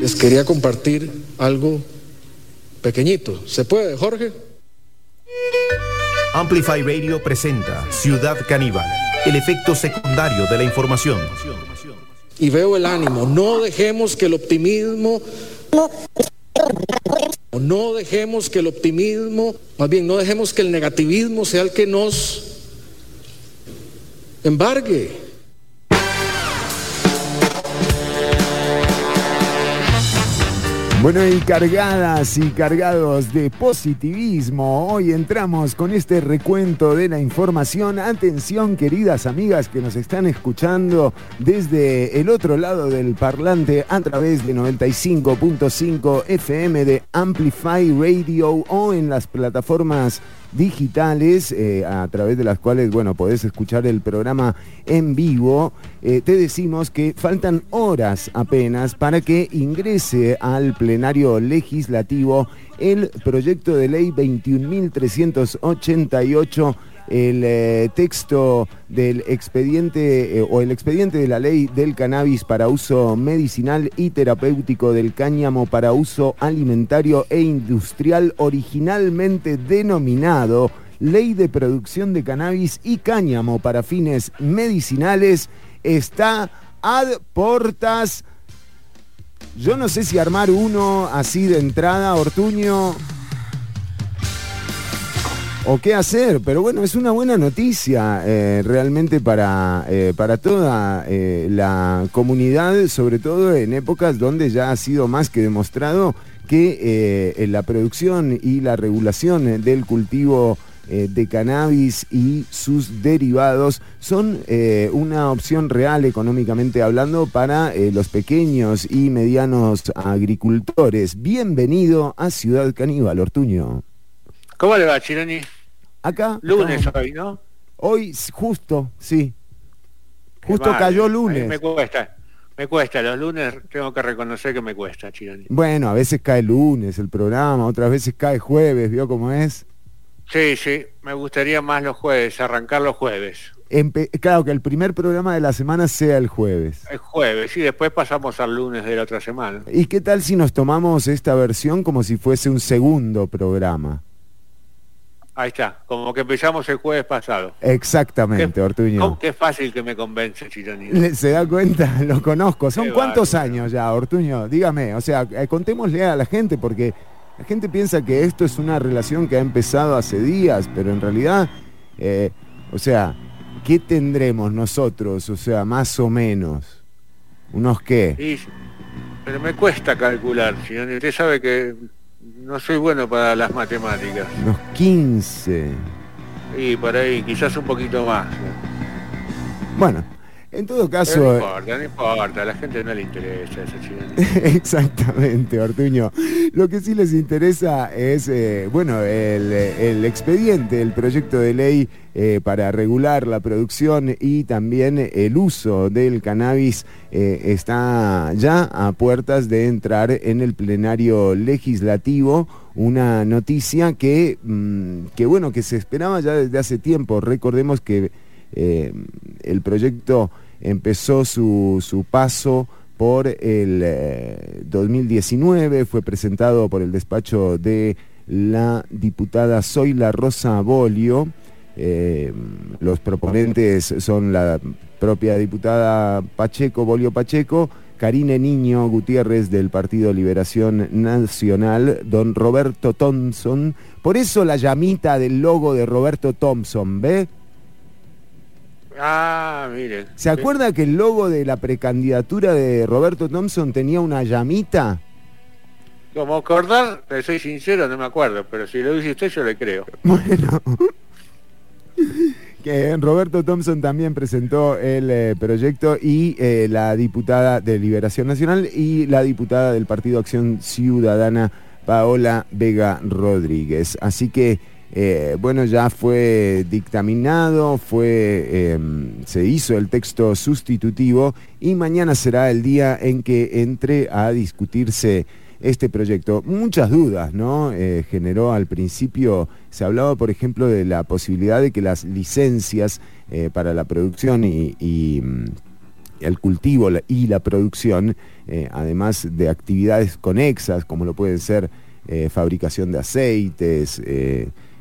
Les quería compartir algo pequeñito. ¿Se puede, Jorge? Amplify Radio presenta Ciudad Caníbal, el efecto secundario de la información. Y veo el ánimo. No dejemos que el optimismo... No dejemos que el optimismo, más bien no dejemos que el negativismo sea el que nos embargue. Bueno, y cargadas y cargados de positivismo, hoy entramos con este recuento de la información. Atención, queridas amigas que nos están escuchando desde el otro lado del parlante a través de 95.5 FM de Amplify Radio o en las plataformas digitales eh, a través de las cuales, bueno, podés escuchar el programa en vivo. Eh, te decimos que faltan horas apenas para que ingrese al plenario legislativo el proyecto de ley 21.388 el eh, texto del expediente eh, o el expediente de la ley del cannabis para uso medicinal y terapéutico del cáñamo para uso alimentario e industrial originalmente denominado Ley de Producción de Cannabis y Cáñamo para fines medicinales está ad portas. Yo no sé si armar uno así de entrada, Ortuño, o qué hacer, pero bueno, es una buena noticia eh, realmente para, eh, para toda eh, la comunidad, sobre todo en épocas donde ya ha sido más que demostrado que la producción y la regulación del cultivo de cannabis y sus derivados son una opción real económicamente hablando para los pequeños y medianos agricultores. Bienvenido a Ciudad Caníbal, Ortuño. ¿Cómo le va, Chironi? Acá. Lunes hoy, ¿no? Hoy, justo, sí. Justo cayó lunes. me cuesta. Me cuesta, los lunes tengo que reconocer que me cuesta, Chironi. Bueno, a veces cae lunes el programa, otras veces cae jueves, ¿vio cómo es? Sí, sí, me gustaría más los jueves, arrancar los jueves. claro, que el primer programa de la semana sea el jueves. El jueves, y después pasamos al lunes de la otra semana. ¿Y qué tal si nos tomamos esta versión como si fuese un segundo programa? Ahí está, como que empezamos el jueves pasado. Exactamente, Ortuño. Qué fácil que me convence, Chironino. ¿Se da cuenta? Lo conozco. ¿Son cuántos años ya, Ortuño? Dígame, o sea, eh, contémosle a la gente porque la gente piensa que esto es una relación que ha empezado hace días, pero en realidad, eh, o sea, ¿qué tendremos nosotros? O sea, más o menos. ¿Unos qué? pero me cuesta calcular, Chironino. Usted sabe que no soy bueno para las matemáticas. Unos 15. Y por ahí, quizás un poquito más. Bueno, en todo caso... no importa, no importa, a la gente no le interesa chileno. Exactamente, Ortuño. Lo que sí les interesa es, eh, bueno, el, expediente, el proyecto de ley eh, para regular la producción y también el uso del cannabis eh, está ya a puertas de entrar en el plenario legislativo una noticia que, mm, que, bueno, que se esperaba ya desde hace tiempo. Recordemos que el proyecto empezó su, paso por el 2019, eh, fue presentado por el despacho de la diputada Zoila Rosa Bolio. Eh, los proponentes son la propia diputada Pacheco, Bolio Pacheco, Karine Niño Gutiérrez del Partido Liberación Nacional, don Roberto Thompson. Por eso la llamita del logo de Roberto Thompson, ¿ve? Ah, mire. ¿Se acuerda que el logo de la precandidatura de Roberto Thompson tenía una llamita? Como acordar, le soy sincero, no me acuerdo, pero si lo dice usted yo le creo. Bueno. que Roberto Thompson también presentó el eh, proyecto y eh, la diputada de Liberación Nacional y la diputada del Partido Acción Ciudadana, Paola Vega Rodríguez. Así que eh, bueno, ya fue dictaminado, fue, em, se hizo el texto sustitutivo y mañana será el día en que entre a discutirse este proyecto. Muchas dudas, ¿no? Eh, generó al principio, se hablaba, por ejemplo, de la posibilidad de que las licencias eh, para la producción y, el cultivo y la producción, además de actividades conexas, como lo pueden ser fabricación de aceites,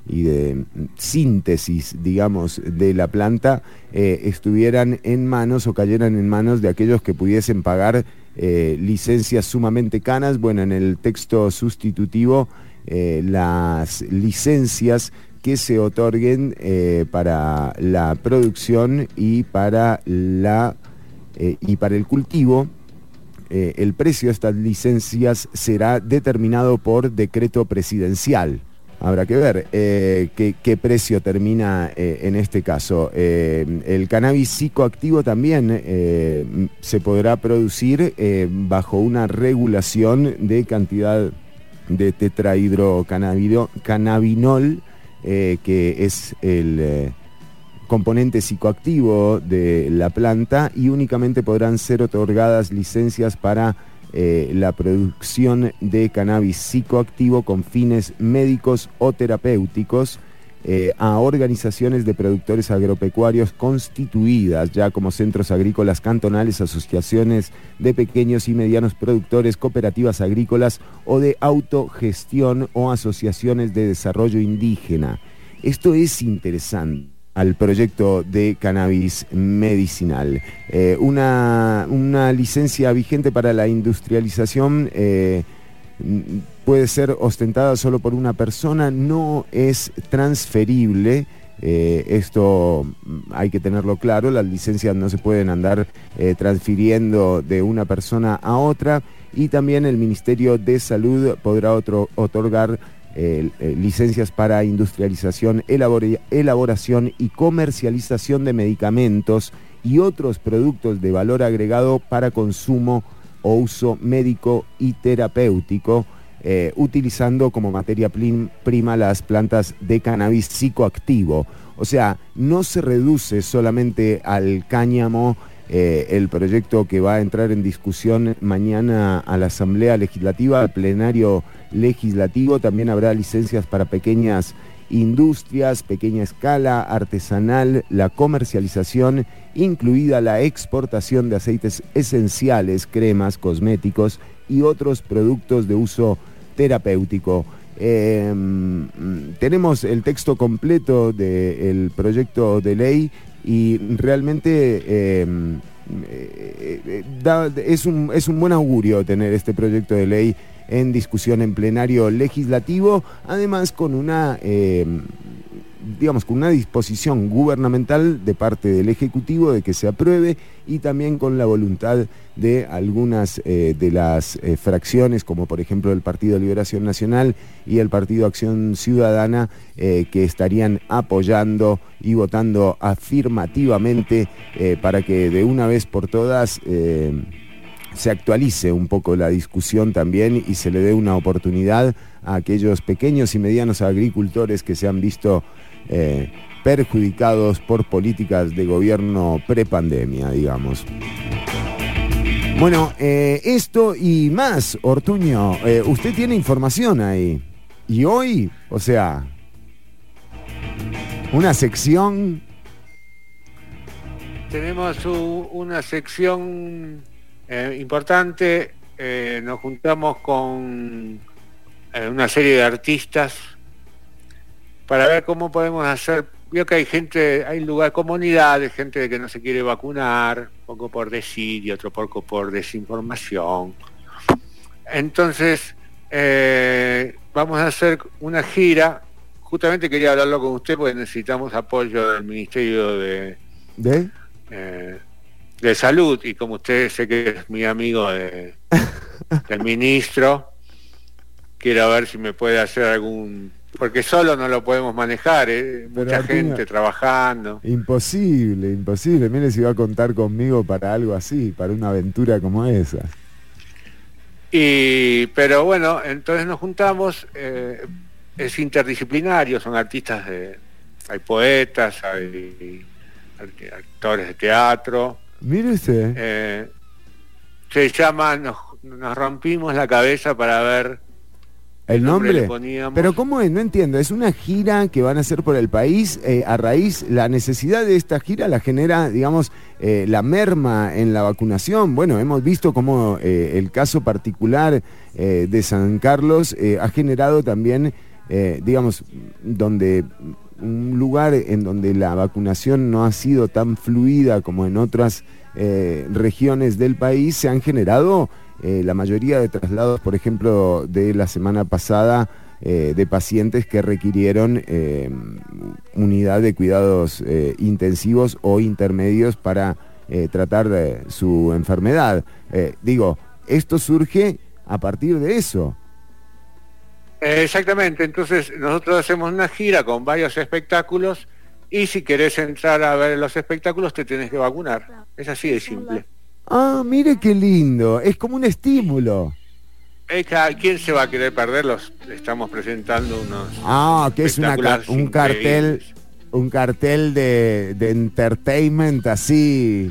y de síntesis, digamos, de la planta, eh, estuvieran en manos o cayeran en manos de aquellos que pudiesen pagar eh, licencias sumamente canas. Bueno, en el texto sustitutivo, eh, las licencias que se otorguen para la producción y para, la, y para el cultivo el precio de estas licencias será determinado por decreto presidencial. Habrá que ver eh, qué, precio termina eh, en este caso. Eh, el cannabis psicoactivo también se podrá producir bajo una regulación de cantidad de tetrahidrocannabinol, que es el componente psicoactivo de la planta y únicamente podrán ser otorgadas licencias para eh, la producción de cannabis psicoactivo con fines médicos o terapéuticos eh, a organizaciones de productores agropecuarios constituidas ya como centros agrícolas cantonales, asociaciones de pequeños y medianos productores, cooperativas agrícolas o de autogestión o asociaciones de desarrollo indígena. Esto es interesante al proyecto de cannabis medicinal. Eh, una, licencia vigente para la industrialización eh, puede ser ostentada solo por una persona, no es transferible. Eh, esto hay que tenerlo claro, las licencias no se pueden andar transfiriendo de una persona a otra y también el Ministerio de Salud podrá otorgar eh, licencias para industrialización, elaboración y comercialización de medicamentos y otros productos de valor agregado para consumo o uso médico y terapéutico, eh, utilizando como materia prima las plantas de cannabis psicoactivo. O sea, no se reduce solamente al cáñamo eh, el proyecto que va a entrar en discusión mañana a la Asamblea Legislativa, al plenario legislativo. También habrá licencias para pequeñas industrias, pequeña escala, artesanal, la comercialización, incluida la exportación de aceites esenciales, cremas, cosméticos y otros productos de uso terapéutico. Em, tenemos el texto completo del proyecto de ley y realmente em, eh, eh, es, un, es un buen augurio tener este proyecto de ley en discusión en plenario legislativo, además con una, eh, digamos, con una disposición gubernamental de parte del Ejecutivo de que se apruebe y también con la voluntad de algunas eh, de las eh, fracciones, como por ejemplo el Partido Liberación Nacional y el Partido Acción Ciudadana, que estarían apoyando y votando afirmativamente para que de una vez por todas se actualice un poco la discusión también y se le dé una oportunidad a aquellos pequeños y medianos agricultores que se han visto eh, perjudicados por políticas de gobierno prepandemia, digamos. Bueno, eh, esto y más, Ortuño, eh, usted tiene información ahí. Y hoy, o sea, una sección... Tenemos una sección importante, nos juntamos con una serie de artistas para ver cómo podemos hacer. Veo que hay gente, hay lugar, comunidades, gente que no se quiere vacunar, poco por decir y otro poco por desinformación. Entonces, vamos a hacer una gira. Justamente quería hablarlo con usted porque necesitamos apoyo del Ministerio de... ¿De? de salud y como usted sé que es mi amigo del ministro, quiero ver si me puede hacer algún porque solo no lo podemos manejar, ¿eh? mucha gente trabajando. Imposible, imposible. Mire si va a contar conmigo para algo así, para una aventura como esa. Y, pero bueno, entonces nos juntamos, eh, es interdisciplinario, son artistas de, hay poetas, hay actores de teatro, Mire usted. Eh, se llama nos, rompimos la cabeza para ver ¿El nombre? Pero ¿cómo es? No entiendo. ¿Es una gira que van a hacer por el país? eh, a raíz, la necesidad de esta gira la genera, digamos, eh, la merma en la vacunación. Bueno, hemos visto cómo eh, el caso particular de San Carlos ha generado también, digamos, donde un lugar en donde la vacunación no ha sido tan fluida como en otras regiones del país, se han generado eh, la mayoría de traslados, por ejemplo, de la semana pasada, eh, de pacientes que requirieron eh, unidad de cuidados intensivos o intermedios para tratar de su enfermedad. Digo, esto surge a partir de eso. Exactamente, entonces nosotros hacemos una gira con varios espectáculos y si querés entrar a ver los espectáculos te tenés que vacunar. Es así de simple. Ah, mire qué lindo, es como un estímulo. ¿Quién se va a querer perderlos? Estamos presentando unos... Ah, que es una un cartel, un cartel de, de entertainment así.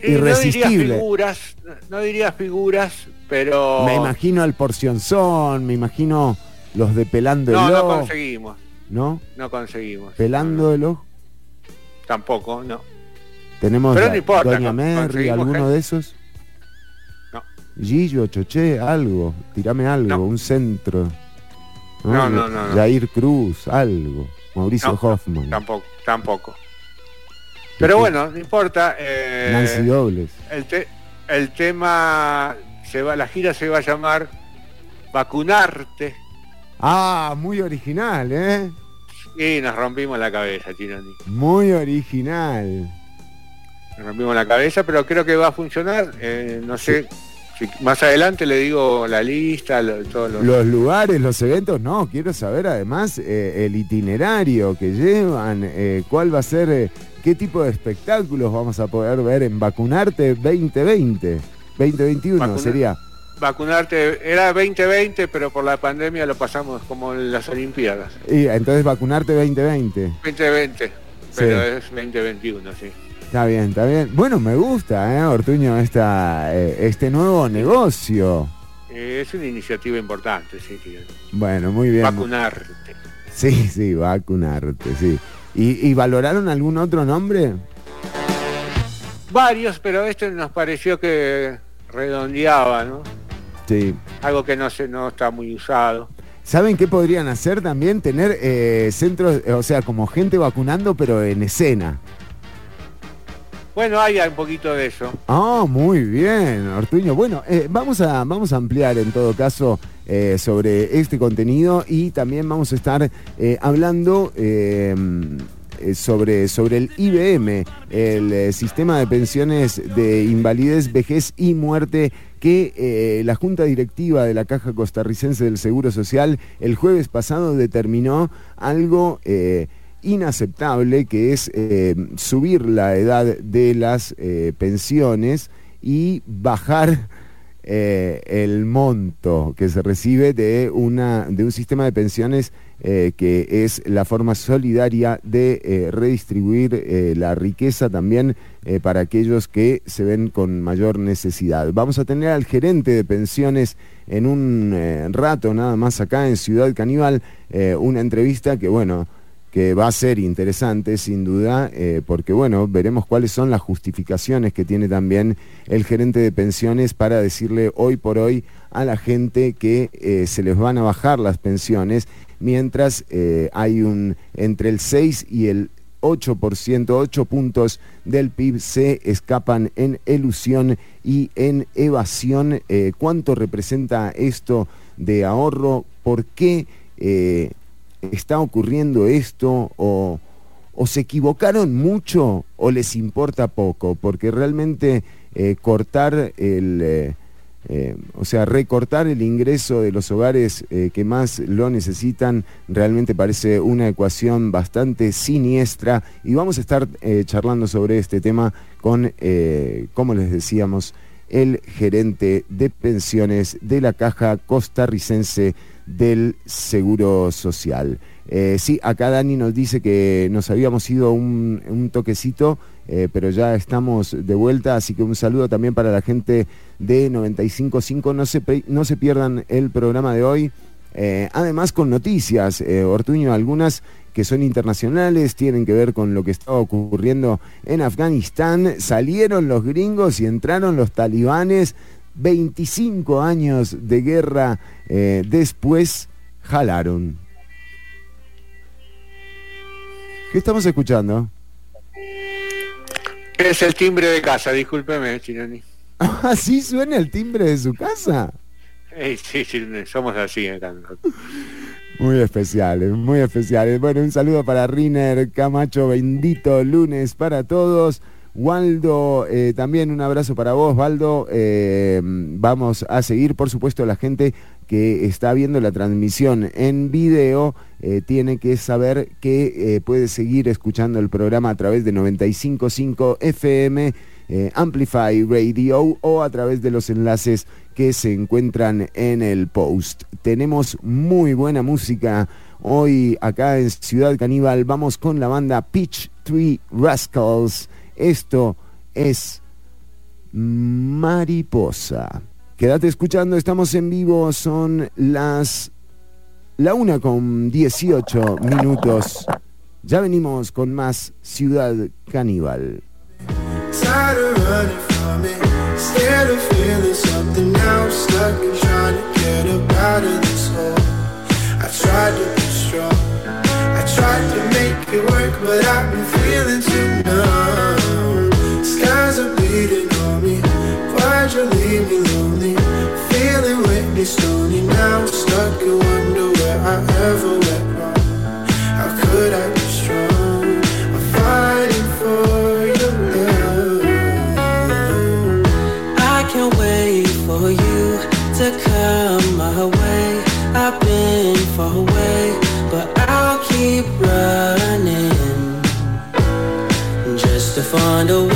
Sí, No irresistible. diría figuras, no- no diría figuras, pero... Me imagino al porcionzón, me imagino los de pelando No, el no ojo, conseguimos, ¿no? no conseguimos. Pelando No, no, el ojo. Tampoco, no. Tenemos Pero la- no importa, Doña Merry, alguno gente. de esos. No. Gillo, Choché, algo, tirame algo, No. un centro. No, no, no. Jair Cruz, algo. Mauricio Hoffman. Tampoco, tampoco. Pero bueno, no importa. eh, Nancy Dobles. el, te- el tema, se va, la gira se va a llamar Vacunarte. Ah, muy original, ¿eh? Y nos rompimos la cabeza, Chinoni. Muy original. Rompimos la cabeza, pero creo que va a funcionar. eh, no sé, si más adelante le digo la lista, lo- todos los... Los lugares, los eventos, no, quiero saber además eh, el itinerario que llevan, eh, cuál va a ser, eh, qué tipo de espectáculos vamos a poder ver en Vacunarte 2020, 2021 Vacuna- sería. Vacunarte era 2020, pero por la pandemia lo pasamos como en las Olimpiadas. Y entonces Vacunarte 2020. 2020, pero es 2021, sí. Está bien, está bien. Bueno, me gusta, ¿eh, Ortuño, esta, eh, este nuevo negocio. Eh, es una iniciativa importante, sí. Chinoni. Bueno, muy bien. Vacunarte. Sí, sí, vacunarte, sí. ¿Y, y valoraron algún otro nombre? Varios, pero este nos pareció que redondeaba, ¿no? Sí. Algo que no se, no está muy usado. ¿Saben qué podrían hacer también? Tener eh, centros, o sea, como gente vacunando, pero en escena. Bueno, hay un poquito de eso. Ah, muy bien, Ortuño. Bueno, eh, vamos, a, vamos a ampliar en todo caso eh, sobre este contenido y también vamos a estar eh, hablando eh, eh, sobre, sobre el IBM, el eh, sistema de pensiones de invalidez, vejez y muerte que eh, la Junta Directiva de la Caja Costarricense del Seguro Social el jueves pasado determinó algo... eh, inaceptable, que es eh, subir la edad de las eh, pensiones y bajar eh, el monto que se recibe de, una, de un sistema de pensiones que es la forma solidaria de redistribuir la riqueza también para aquellos que se ven con mayor necesidad. Vamos a tener al gerente de pensiones en un rato nada más acá en Ciudad Caníbal, una entrevista que bueno que va a ser interesante sin duda, eh, porque bueno, veremos cuáles son las justificaciones que tiene también el gerente de pensiones para decirle hoy por hoy a la gente que eh, se les van a bajar las pensiones, mientras eh, hay un entre el 6 y el 8%, 8 puntos del PIB se escapan en elusión y en evasión. ¿Cuánto representa esto de ahorro? ¿Por qué? Está ocurriendo esto o, se equivocaron mucho o les importa poco, porque realmente eh, cortar el, eh, eh, o sea, recortar el ingreso de los hogares que más lo necesitan realmente parece una ecuación bastante siniestra. Y vamos a estar charlando sobre este tema con, como les decíamos, el gerente de pensiones de la Caja Costarricense del Seguro Social. Eh, sí, acá Dani nos dice que nos habíamos ido un, toquecito eh, pero ya estamos de vuelta, así que un saludo también para la gente de 955. No se, no se pierdan el programa de hoy. Eh, además con noticias, Ortuño, algunas que son internacionales, tienen que ver con lo que está ocurriendo en Afganistán. Salieron los gringos y entraron los talibanes. 25 años de guerra después jalaron. ¿Qué estamos escuchando? Es el timbre de casa, discúlpeme, Chironi. ¿Así suena el timbre de su casa? sí, sí, somos así Muy especiales, muy especiales. Bueno, un saludo para Riner Camacho, bendito lunes para todos. Waldo, eh, también un abrazo para vos, Waldo. Eh, vamos a seguir, por supuesto, la gente que está viendo la transmisión en video eh, tiene que saber que puede seguir escuchando el programa a través de 955 FM, Amplify Radio o a través de los enlaces que se encuentran en el post. Tenemos muy buena música. Hoy acá en Ciudad Caníbal vamos con la banda Pitch Tree Rascals. Esto es Mariposa. Quédate escuchando, estamos en vivo, son las la una con 18 minutos. Ya venimos con más Ciudad Caníbal. Skies Why'd you leave me lonely? Feeling Whitney stony now. Stuck and wonder where I ever went wrong. How could I be strong? I'm fighting for your love. I can't wait for you to come my way. I've been far away, but I'll keep running just to find a way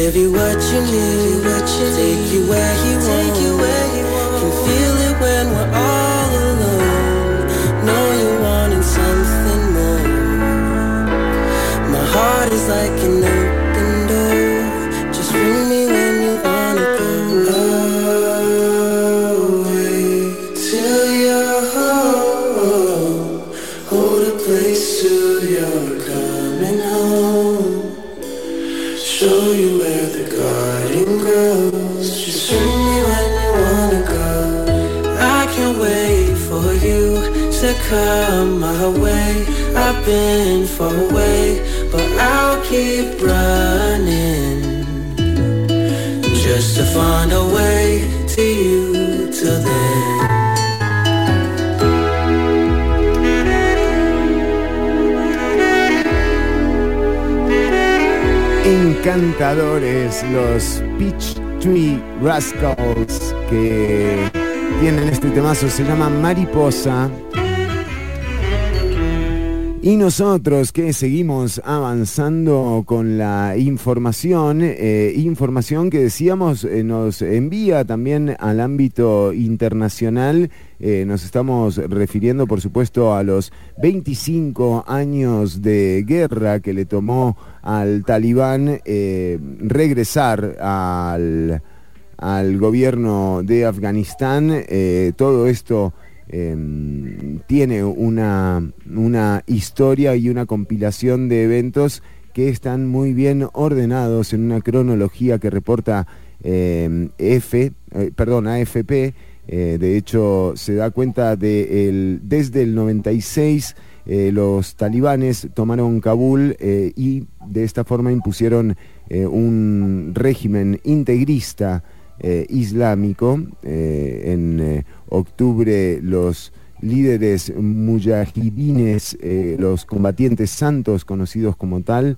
Give you what you need, what you take you where you want, Rascals que tienen este temazo, se llama Mariposa. Y nosotros que seguimos avanzando con la información, eh, información que decíamos eh, nos envía también al ámbito internacional, eh, nos estamos refiriendo por supuesto a los 25 años de guerra que le tomó al talibán regresar al al gobierno de Afganistán. Eh, todo esto em, tiene una, una historia y una compilación de eventos que están muy bien ordenados en una cronología que reporta em, F, eh, perdón, AFP. Eh, de hecho, se da cuenta de el, desde el 96 los talibanes tomaron Kabul y de esta forma impusieron un régimen integrista eh, islámico. Eh, en eh, octubre los líderes mujahidines, los combatientes santos conocidos como tal,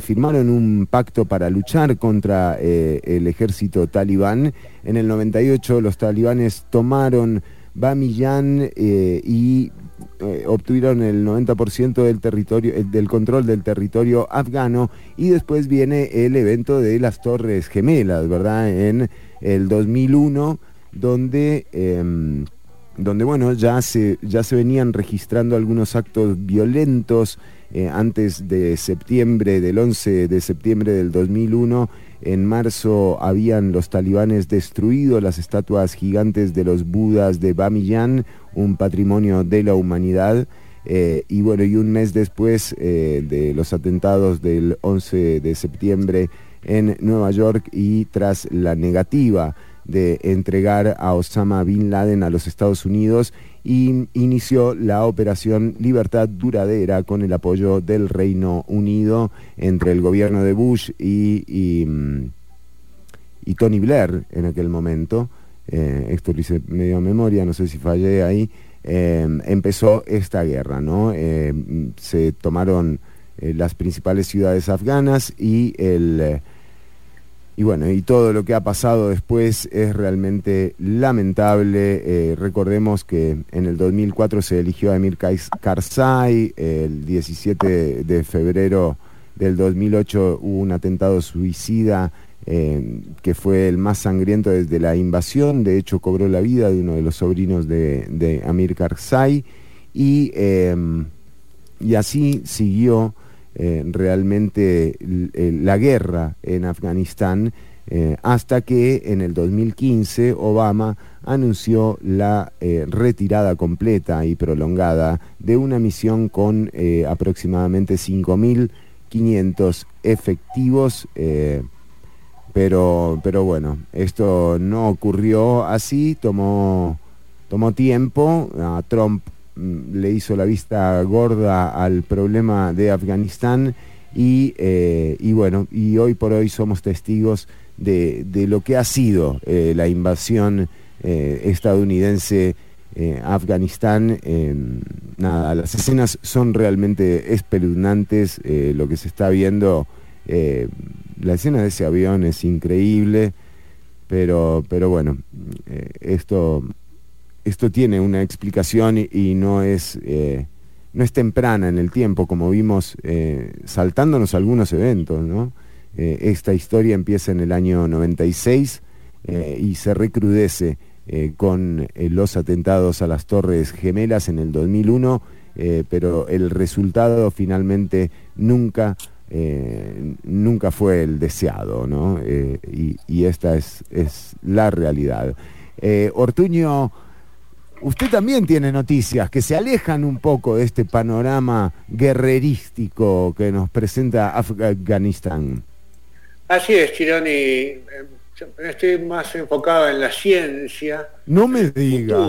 firmaron un pacto para luchar contra el ejército talibán. En el 98 los talibanes tomaron Bamiyan y obtuvieron el 90% del territorio, del control del territorio afgano y después viene el evento de las Torres Gemelas, ¿verdad? En el 2001, donde, em, donde bueno, ya se, ya se venían registrando algunos actos violentos eh, antes de septiembre, del 11 de septiembre del 2001. En marzo habían los talibanes destruido las estatuas gigantes de los budas de Bamiyan, un patrimonio de la humanidad. Eh, y bueno, y un mes después eh, de los atentados del 11 de septiembre en Nueva York y tras la negativa de entregar a Osama Bin Laden a los Estados Unidos inició la operación Libertad Duradera con el apoyo del Reino Unido entre el gobierno de Bush y, y, Tony Blair en aquel momento. Eh, esto lo hice medio a memoria, no sé si fallé ahí. Eh, empezó esta guerra, ¿no? Eh, se tomaron las principales ciudades afganas y el y bueno, y todo lo que ha pasado después es realmente lamentable. Eh, recordemos que en el 2004 se eligió a Emir Karzai, el 17 de febrero del 2008 hubo un atentado suicida eh, que fue el más sangriento desde la invasión, de hecho cobró la vida de uno de los sobrinos de, Amir Karzai y, eh, y así siguió eh, realmente eh, la guerra en Afganistán eh, hasta que en el 2015 Obama anunció la retirada completa y prolongada de una misión con aproximadamente 5.500 efectivos. pero, pero bueno, esto no ocurrió así, tomó, tomó tiempo. A Trump le hizo la vista gorda al problema de Afganistán y, eh, bueno, y hoy por hoy somos testigos de, lo que ha sido eh, la invasión eh, estadounidense a Afganistán. nada, las escenas son realmente espeluznantes, lo que se está viendo, la escena de ese avión es increíble, pero, pero bueno, esto esto tiene una explicación y, no, es, eh, no es temprana en el tiempo, como vimos eh, saltándonos algunos eventos. Eh, esta historia empieza en el año 96 y se recrudece con los atentados a las Torres Gemelas en el 2001, pero el resultado finalmente nunca... nunca fue el deseado, ¿no? y, y, esta es, es la realidad. Ortuño usted también tiene noticias que se alejan un poco de este panorama guerrerístico que nos presenta Afganistán. Así es, Chironi. Eh, estoy más enfocado en la ciencia. No me diga.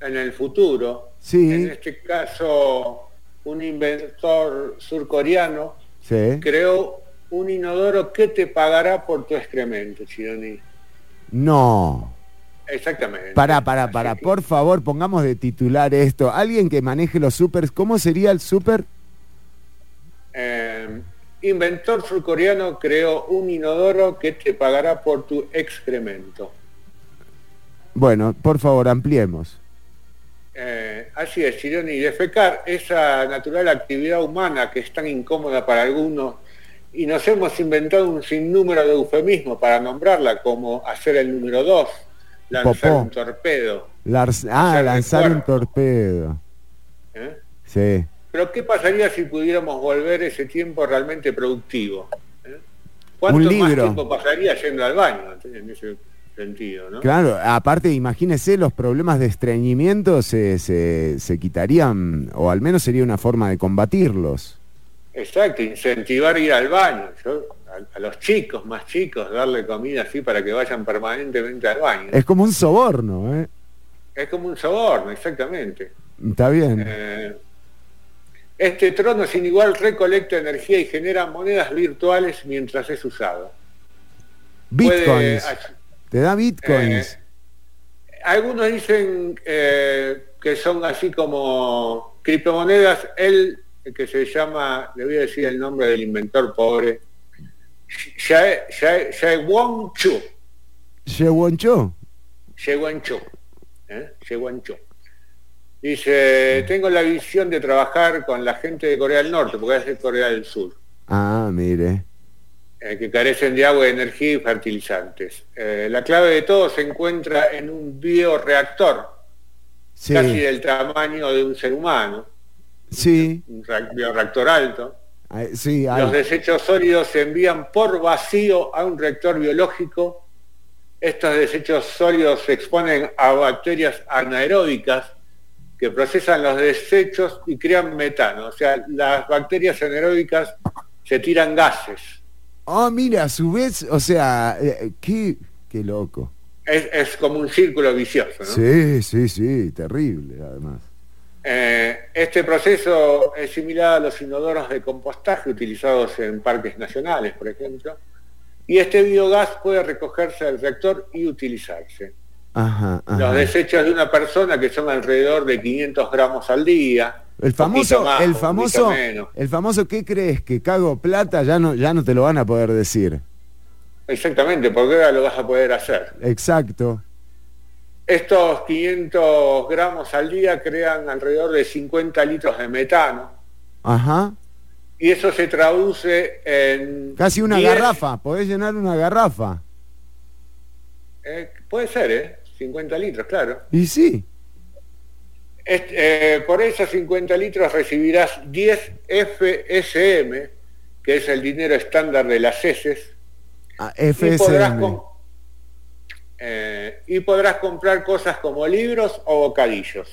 en el futuro. Sí. En este caso, un inventor surcoreano creó un inodoro que te pagará por tu excremento, Chironi. No. Exactamente. Para, para, para, por favor, pongamos de titular esto. Alguien que maneje los supers, ¿cómo sería el super? Eh, inventor surcoreano creó un inodoro que te pagará por tu excremento. Bueno, por favor, ampliemos. Eh, así es, Chironi, defecar, esa natural actividad humana que es tan incómoda para algunos, y nos hemos inventado un sinnúmero de eufemismos para nombrarla, como hacer el número dos lanzar un torpedo. ah, lanzar un torpedo. ¿Eh? Sí. Pero ¿qué pasaría si pudiéramos volver ese tiempo realmente productivo? ¿Eh? ¿Cuánto más tiempo pasaría yendo al baño en ese, sentido, ¿no? Claro, aparte, imagínese, los problemas de estreñimiento se, se, se quitarían, o al menos sería una forma de combatirlos. Exacto, incentivar ir al baño. Yo, a, los chicos, más chicos, darle comida así para que vayan permanentemente al baño. Es como un soborno, ¿eh? Es como un soborno, exactamente. Está bien. Eh, este trono sin igual recolecta energía y genera monedas virtuales mientras es usado. Puede- Bitcoins. Te da bitcoins. Eh, algunos dicen eh, que son así como criptomonedas. Él, que se llama, le voy a decir el nombre del inventor pobre, Chu. Yewoncho. Jaewon Chu. ¿eh? Dice, tengo la visión de trabajar con la gente de Corea del Norte, porque es de Corea del Sur. Ah, mire. eh, que carecen de agua, energía y fertilizantes. Eh, la clave de todo se encuentra en un bioreactor, Sí, casi del tamaño de un ser humano, sí, un bioreactor alto. Sí, hay. Los desechos sólidos se envían por vacío a un reactor biológico. Estos desechos sólidos se exponen a bacterias anaeróbicas que procesan los desechos y crean metano. O sea, las bacterias anaeróbicas se tiran gases. Ah, mira, a su vez, o sea, eh, qué, qué loco. Es, es como un círculo vicioso. ¿no? Sí, sí, sí, terrible, además. Eh, este proceso es similar a los inodoros de compostaje utilizados en parques nacionales, por ejemplo, y este biogás puede recogerse del reactor y utilizarse. Ajá, Los ajá. desechos de una persona que son alrededor de 500 gramos al día. El famoso, más, el famoso, el famoso, ¿qué crees? Que cago plata, ya no, ya no te lo van a poder decir. Exactamente, porque ahora lo vas a poder hacer. Exacto. Estos 500 gramos al día crean alrededor de 50 litros de metano Ajá. y eso se traduce en... Casi una 10 garrafa, podés llenar una garrafa. eh, puede ser, ¿eh? 50 litros, claro. Y sí. Este, eh, por esos 50 litros recibirás 10 FSM, que es el dinero estándar de las heces, Ah, y podrás, FSM. com- eh, y podrás comprar cosas como libros o bocadillos.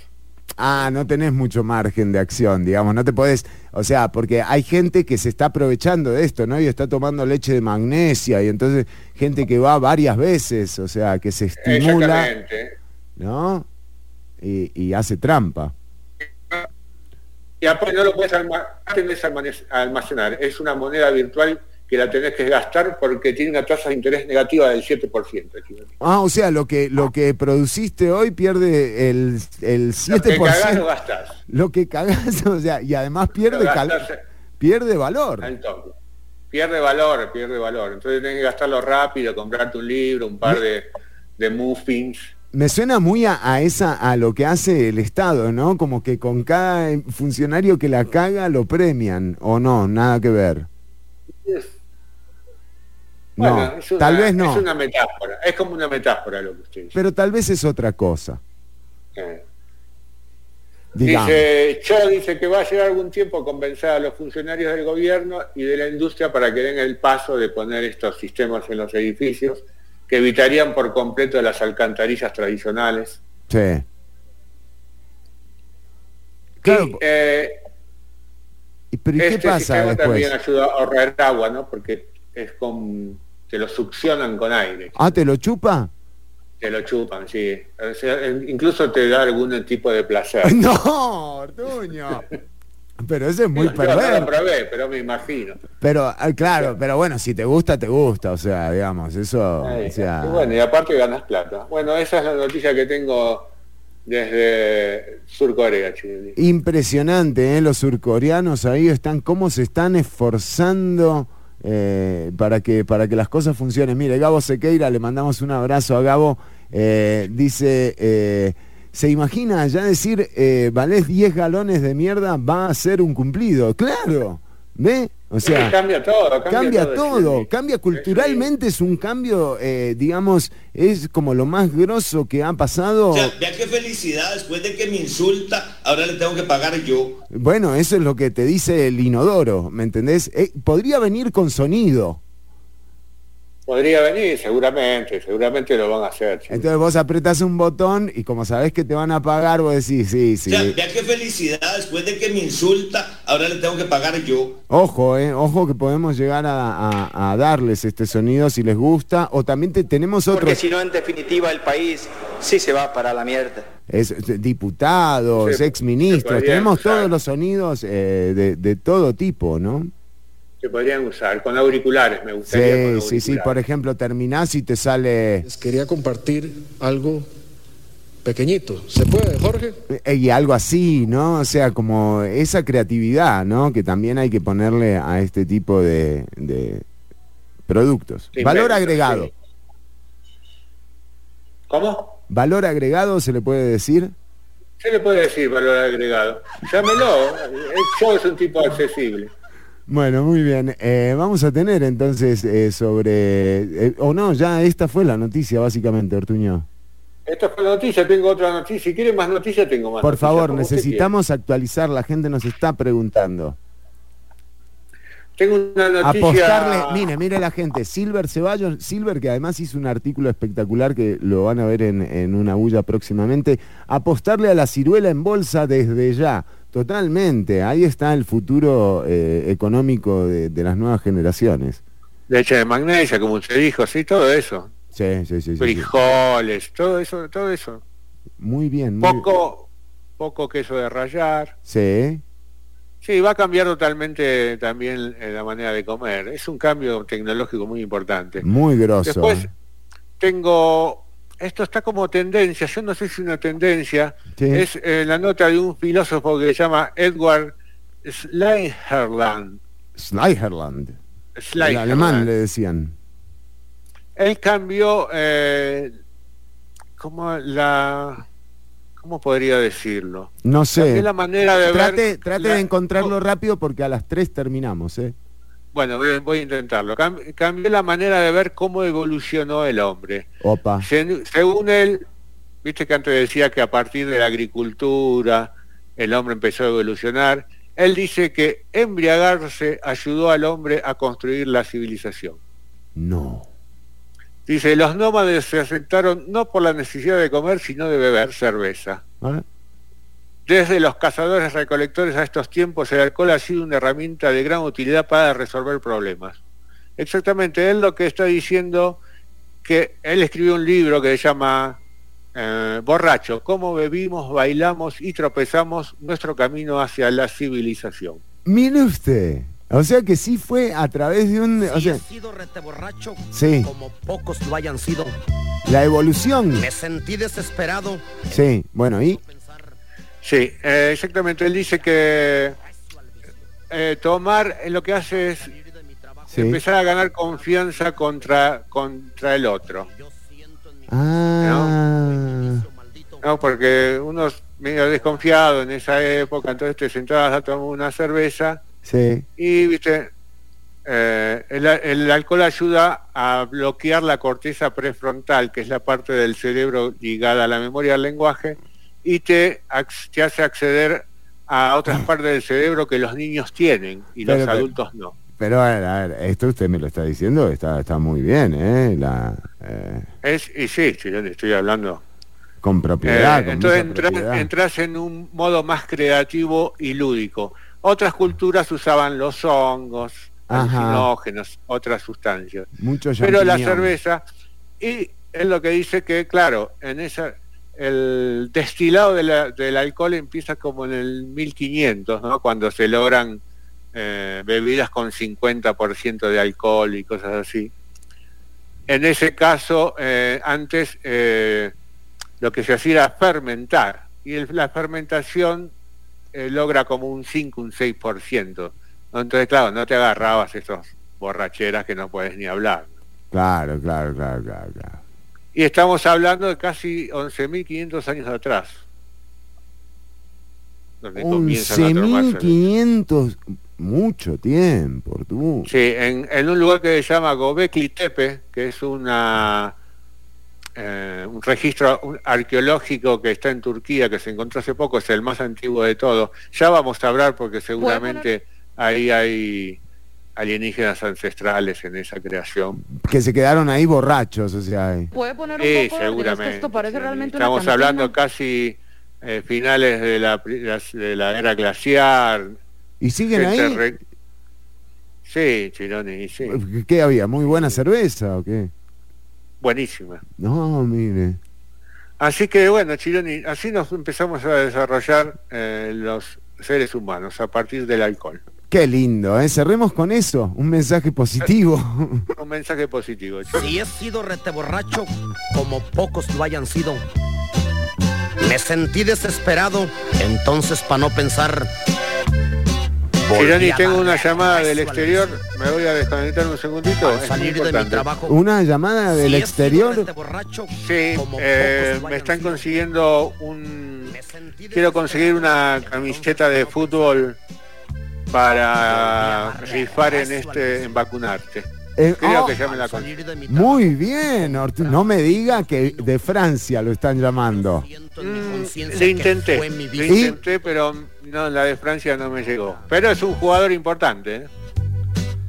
Ah, no tenés mucho margen de acción, digamos, no te podés, o sea, porque hay gente que se está aprovechando de esto, ¿no? Y está tomando leche de magnesia y entonces gente que va varias veces, o sea, que se estimula, Exactamente. ¿no? Y, y hace trampa. Y aparte no lo puedes almacenar, es una moneda virtual que la tenés que gastar porque tiene una tasa de interés negativa del 7%. chicos. Ah, o sea, lo que lo que produciste hoy pierde el, el Lo que cagás 7%. lo gastás. Lo que cagás, o sea, y además pierde cal- gastás pierde valor. al toque. Pierde valor, pierde valor. Entonces tenés que gastarlo rápido, comprarte un libro, un par de, de muffins. Me suena muy a, a esa a lo que hace el Estado, ¿no? Como que con cada funcionario que la caga lo premian o no, nada que ver. No, Bueno, una- tal vez no, Es una metáfora, es como una metáfora lo que usted dice. pero tal vez es otra cosa. Eh. Dice, Cho dice que va a llegar algún tiempo a convencer a los funcionarios del gobierno y de la industria para que den el paso de poner estos sistemas en los edificios que evitarían por completo las alcantarillas tradicionales. Sí. Claro, y, eh, ¿y pero ¿y qué este pasa sistema después? también ayuda a ahorrar agua, ¿no? Porque es con, te lo succionan con aire, Ah, ¿te lo chupa? te lo chupan, sí. O sea, incluso te da algún tipo de placer. No, Ortuño. Pero ese es muy no lo perverso. probé, pero me imagino. Pero, ah, claro, pero bueno, si te gusta, te gusta, o sea, digamos, eso, Ahí, o sea... y bueno, y aparte ganas plata. Bueno, esa es la noticia que tengo desde Sur Corea, Chile. Impresionante, ¿eh? los surcoreanos ahí están, cómo se están esforzando eh, para, que, para que las cosas funcionen. Mire, Gabo Sequeira, le mandamos un abrazo a Gabo, eh, dice, eh, ¿se imagina ya decir, valés 10 galones de mierda, va a ser un cumplido? Claro, ¿ve? O sea... cambia todo, cambia, Cambia todo, cambia culturalmente, es un cambio, eh, digamos, es como lo más grosso que ha pasado. O sea, vea qué felicidad, después de que me insulta, ahora le tengo que pagar yo. Bueno, eso es lo que te dice el inodoro, ¿me entendés? Eh, podría venir con sonido. Podría venir, seguramente, seguramente lo van a hacer. Entonces vos apretás un botón y como sabés que te van a pagar, vos decís, sí, O sí. sea, vea qué felicidad, después de que me insulta, ahora le tengo que pagar yo. Ojo, eh, ojo que podemos llegar a, a- a darles este sonido si les gusta. O también te- tenemos Porque otros si no, en definitiva, el país sí se va para la mierda. es- es- diputados, Sí, exministros. Tenemos todos los sonidos eh, de, de todo tipo, ¿no? Se podrían usar con auriculares, me gustaría. con Sí, sí, sí. Por ejemplo, terminás y te sale... Les quería compartir algo pequeñito. ¿Se puede, Jorge? eh, Y algo así, ¿no? O sea, como esa creatividad, ¿no? Que también hay que ponerle a este tipo de, de productos. Valor agregado. sí. ¿Cómo? Valor agregado se le puede decir. Se le puede decir valor agregado. Llámelo, el show es un tipo accesible. Bueno, muy bien. Eh, vamos a tener entonces eh, sobre... eh, o no, ya esta fue la noticia básicamente, Ortuño. Esta fue la noticia, tengo otra noticia. Si quieren más noticias, tengo más Por noticias, favor, necesitamos actualizar, la gente nos está preguntando. Tengo una noticia. Apostarle, mire, mire la gente, Silver Ceballos, Silver que además hizo un artículo espectacular que lo van a ver en, en una bulla próximamente, apostarle a la ciruela en bolsa desde ya, totalmente, ahí está el futuro eh, económico de, de las nuevas generaciones. Leche de magnesia, como usted dijo, sí, todo eso. Sí, sí, sí, sí, sí. Frijoles, todo eso, todo eso. Muy bien. muy- Poco, poco queso de rallar. Sí, Sí, va a cambiar totalmente también eh, la manera de comer. Es un cambio tecnológico muy importante. muy grosso. Después ¿eh? tengo, esto está como tendencia, yo no sé si es una tendencia, Sí. es eh, la nota de un filósofo que se llama Edward Schleicherland. Slyherland. El Schleicherland. alemán le decían. Él cambió eh, como la, ¿cómo podría decirlo? No Cambió sé. la manera de Trate, ver. trate la- de encontrarlo rápido porque a las 3 terminamos, ¿eh? Bueno, voy, voy a intentarlo. Cam- cambió la manera de ver cómo evolucionó el hombre. Opa. Se- según él, viste que antes decía que a partir de la agricultura el hombre empezó a evolucionar. Él dice que embriagarse ayudó al hombre a construir la civilización. No. Dice, los nómades se asentaron no por la necesidad de comer, sino de beber cerveza. Desde los cazadores recolectores a estos tiempos, el alcohol ha sido una herramienta de gran utilidad para resolver problemas. Exactamente, él lo que está diciendo que él escribió un libro que se llama eh, Borracho, cómo bebimos, bailamos y tropezamos nuestro camino hacia la civilización. Mire usted. O sea que sí fue a través de un... O Si sea, he sido rete borracho, Sí. como pocos lo hayan sido. la evolución. Me sentí desesperado. Sí, bueno, y... Sí, eh, exactamente, él dice que eh, tomar eh, lo que hace es Sí. empezar a ganar confianza contra, contra el otro. Ah, ¿no? Porque uno es medio desconfiado en esa época, entonces te sentabas a tomar una cerveza sí. y, viste, eh, el, el alcohol ayuda a bloquear la corteza prefrontal, que es la parte del cerebro ligada a la memoria del lenguaje, y te, te hace acceder a otras partes del cerebro que los niños tienen y los pero- adultos no. Pero a ver, a ver, esto usted me lo está diciendo, está, está muy bien, ¿eh? La, eh, Es, y sí, sí, yo le estoy hablando. con propiedad, Eh, con entonces mucha entra- propiedad. entras en un modo más creativo y lúdico. Otras culturas usaban los hongos, alucinógenos, otras sustancias. Mucho Pero la cerveza, y es lo que dice que, claro, en esa el destilado de la- del alcohol empieza como en el 1500, ¿no? Cuando se logran eh, bebidas con 50% de alcohol y cosas así. En ese caso, eh, antes eh, lo que se hacía era fermentar, y el- la fermentación eh, logra como un 5, un 6%. ¿no? Entonces, claro, no te agarrabas esas borracheras que no puedes ni hablar. Claro, claro, claro, claro, claro. Y estamos hablando de casi 11.500 años atrás. Donde comienzan a tomarse- 11.500, mucho tiempo, tú. Sí, en, en un lugar que se llama Gobekli Tepe, que es una eh, un registro arqueológico que está en Turquía, que se encontró hace poco, es el más antiguo de todos. Ya vamos a hablar porque seguramente ahí hay alienígenas ancestrales en esa creación. Que se quedaron ahí borrachos, o sea. Puede poner un Sí, poco, seguramente. esto parece sí. realmente Estamos hablando casi eh, finales de la, de la era glaciar. ¿Y siguen ahí? re- Sí, Chironi, sí. ¿Qué había? ¿Muy buena cerveza o qué? Buenísima. No, mire. Así que bueno, Chironi, así nos empezamos a desarrollar eh, los seres humanos a partir del alcohol. Qué lindo, ¿eh? Cerremos con eso, un mensaje positivo. Un mensaje positivo. Si he sido rete borracho, como pocos lo hayan sido. Me sentí desesperado, entonces para no pensar. a tengo una llamada del exterior. Me voy a desconectar un segundito. Al salir de mi trabajo. Una llamada del Si exterior. borracho, Sí, como eh, me están consiguiendo un... Quiero conseguir una camiseta de fútbol para rifar en este, en vacunarte. Eh, Creo oh, que ya me la muy bien, Ortu- no me diga que de Francia lo están llamando. Mm, que intenté, vida. intenté, pero no, la de Francia no me llegó. Pero es un jugador importante. ¿eh?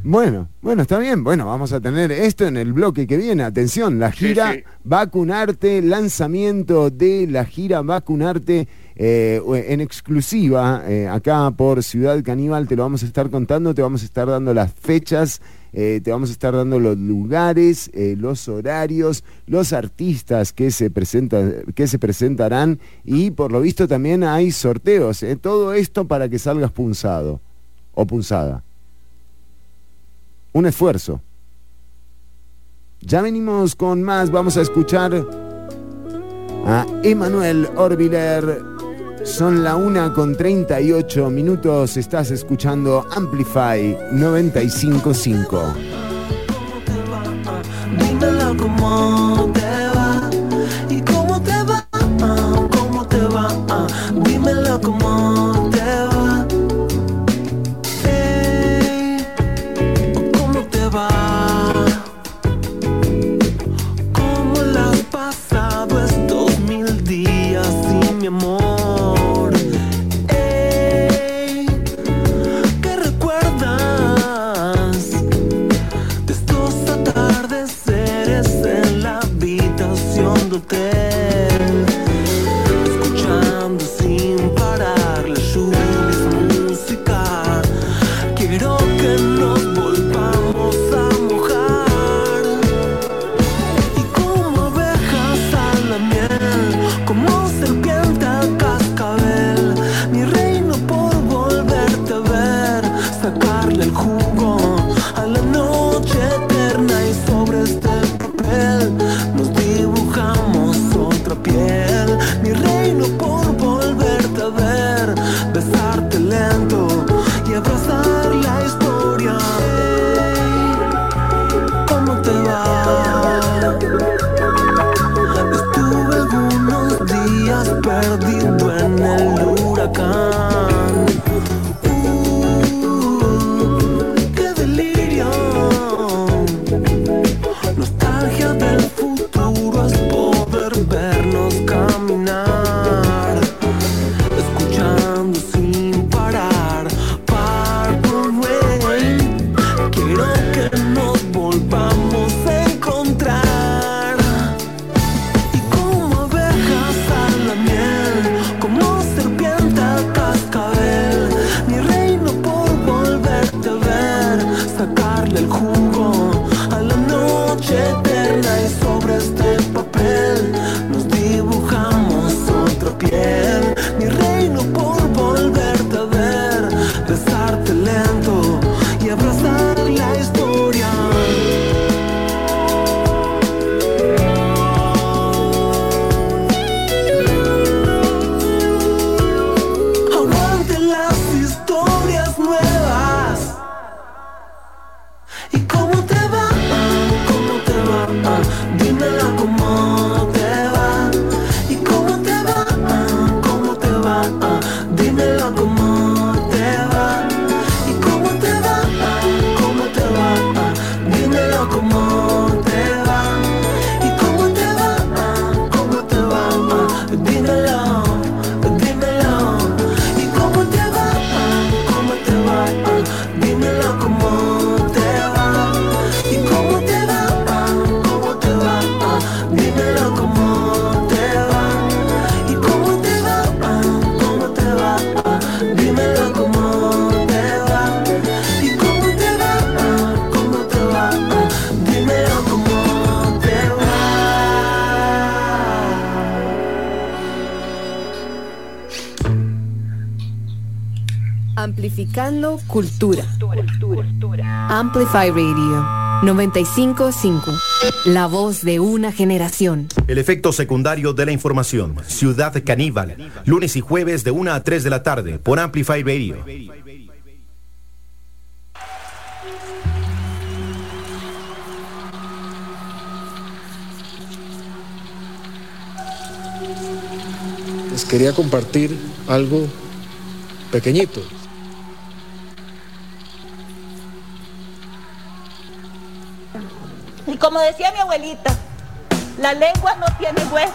Bueno, bueno, está bien. Bueno, vamos a tener esto en el bloque que viene. Atención, la Sí, gira sí. Vacunarte, lanzamiento de la gira Vacunarte eh, en exclusiva eh, acá por Ciudad Caníbal. Te lo vamos a estar contando, te vamos a estar dando las fechas, eh, te vamos a estar dando los lugares, los horarios, los artistas que se, que se presentarán y por lo visto también hay sorteos. Todo esto para que salgas punzado o punzada un esfuerzo. Ya venimos con más, vamos a escuchar a Emanuel Orbiler. Son la una con 38 minutos, estás escuchando Amplify 955. Dímelo cómo te va y cómo te va, Amplify Radio 955, la voz de una generación. El efecto secundario de la información, Ciudad Caníbal, lunes y jueves de 1 a 3 de la tarde por Amplify Radio. Les quería compartir algo pequeñito. Como decía mi abuelita, la lengua no tiene hueso.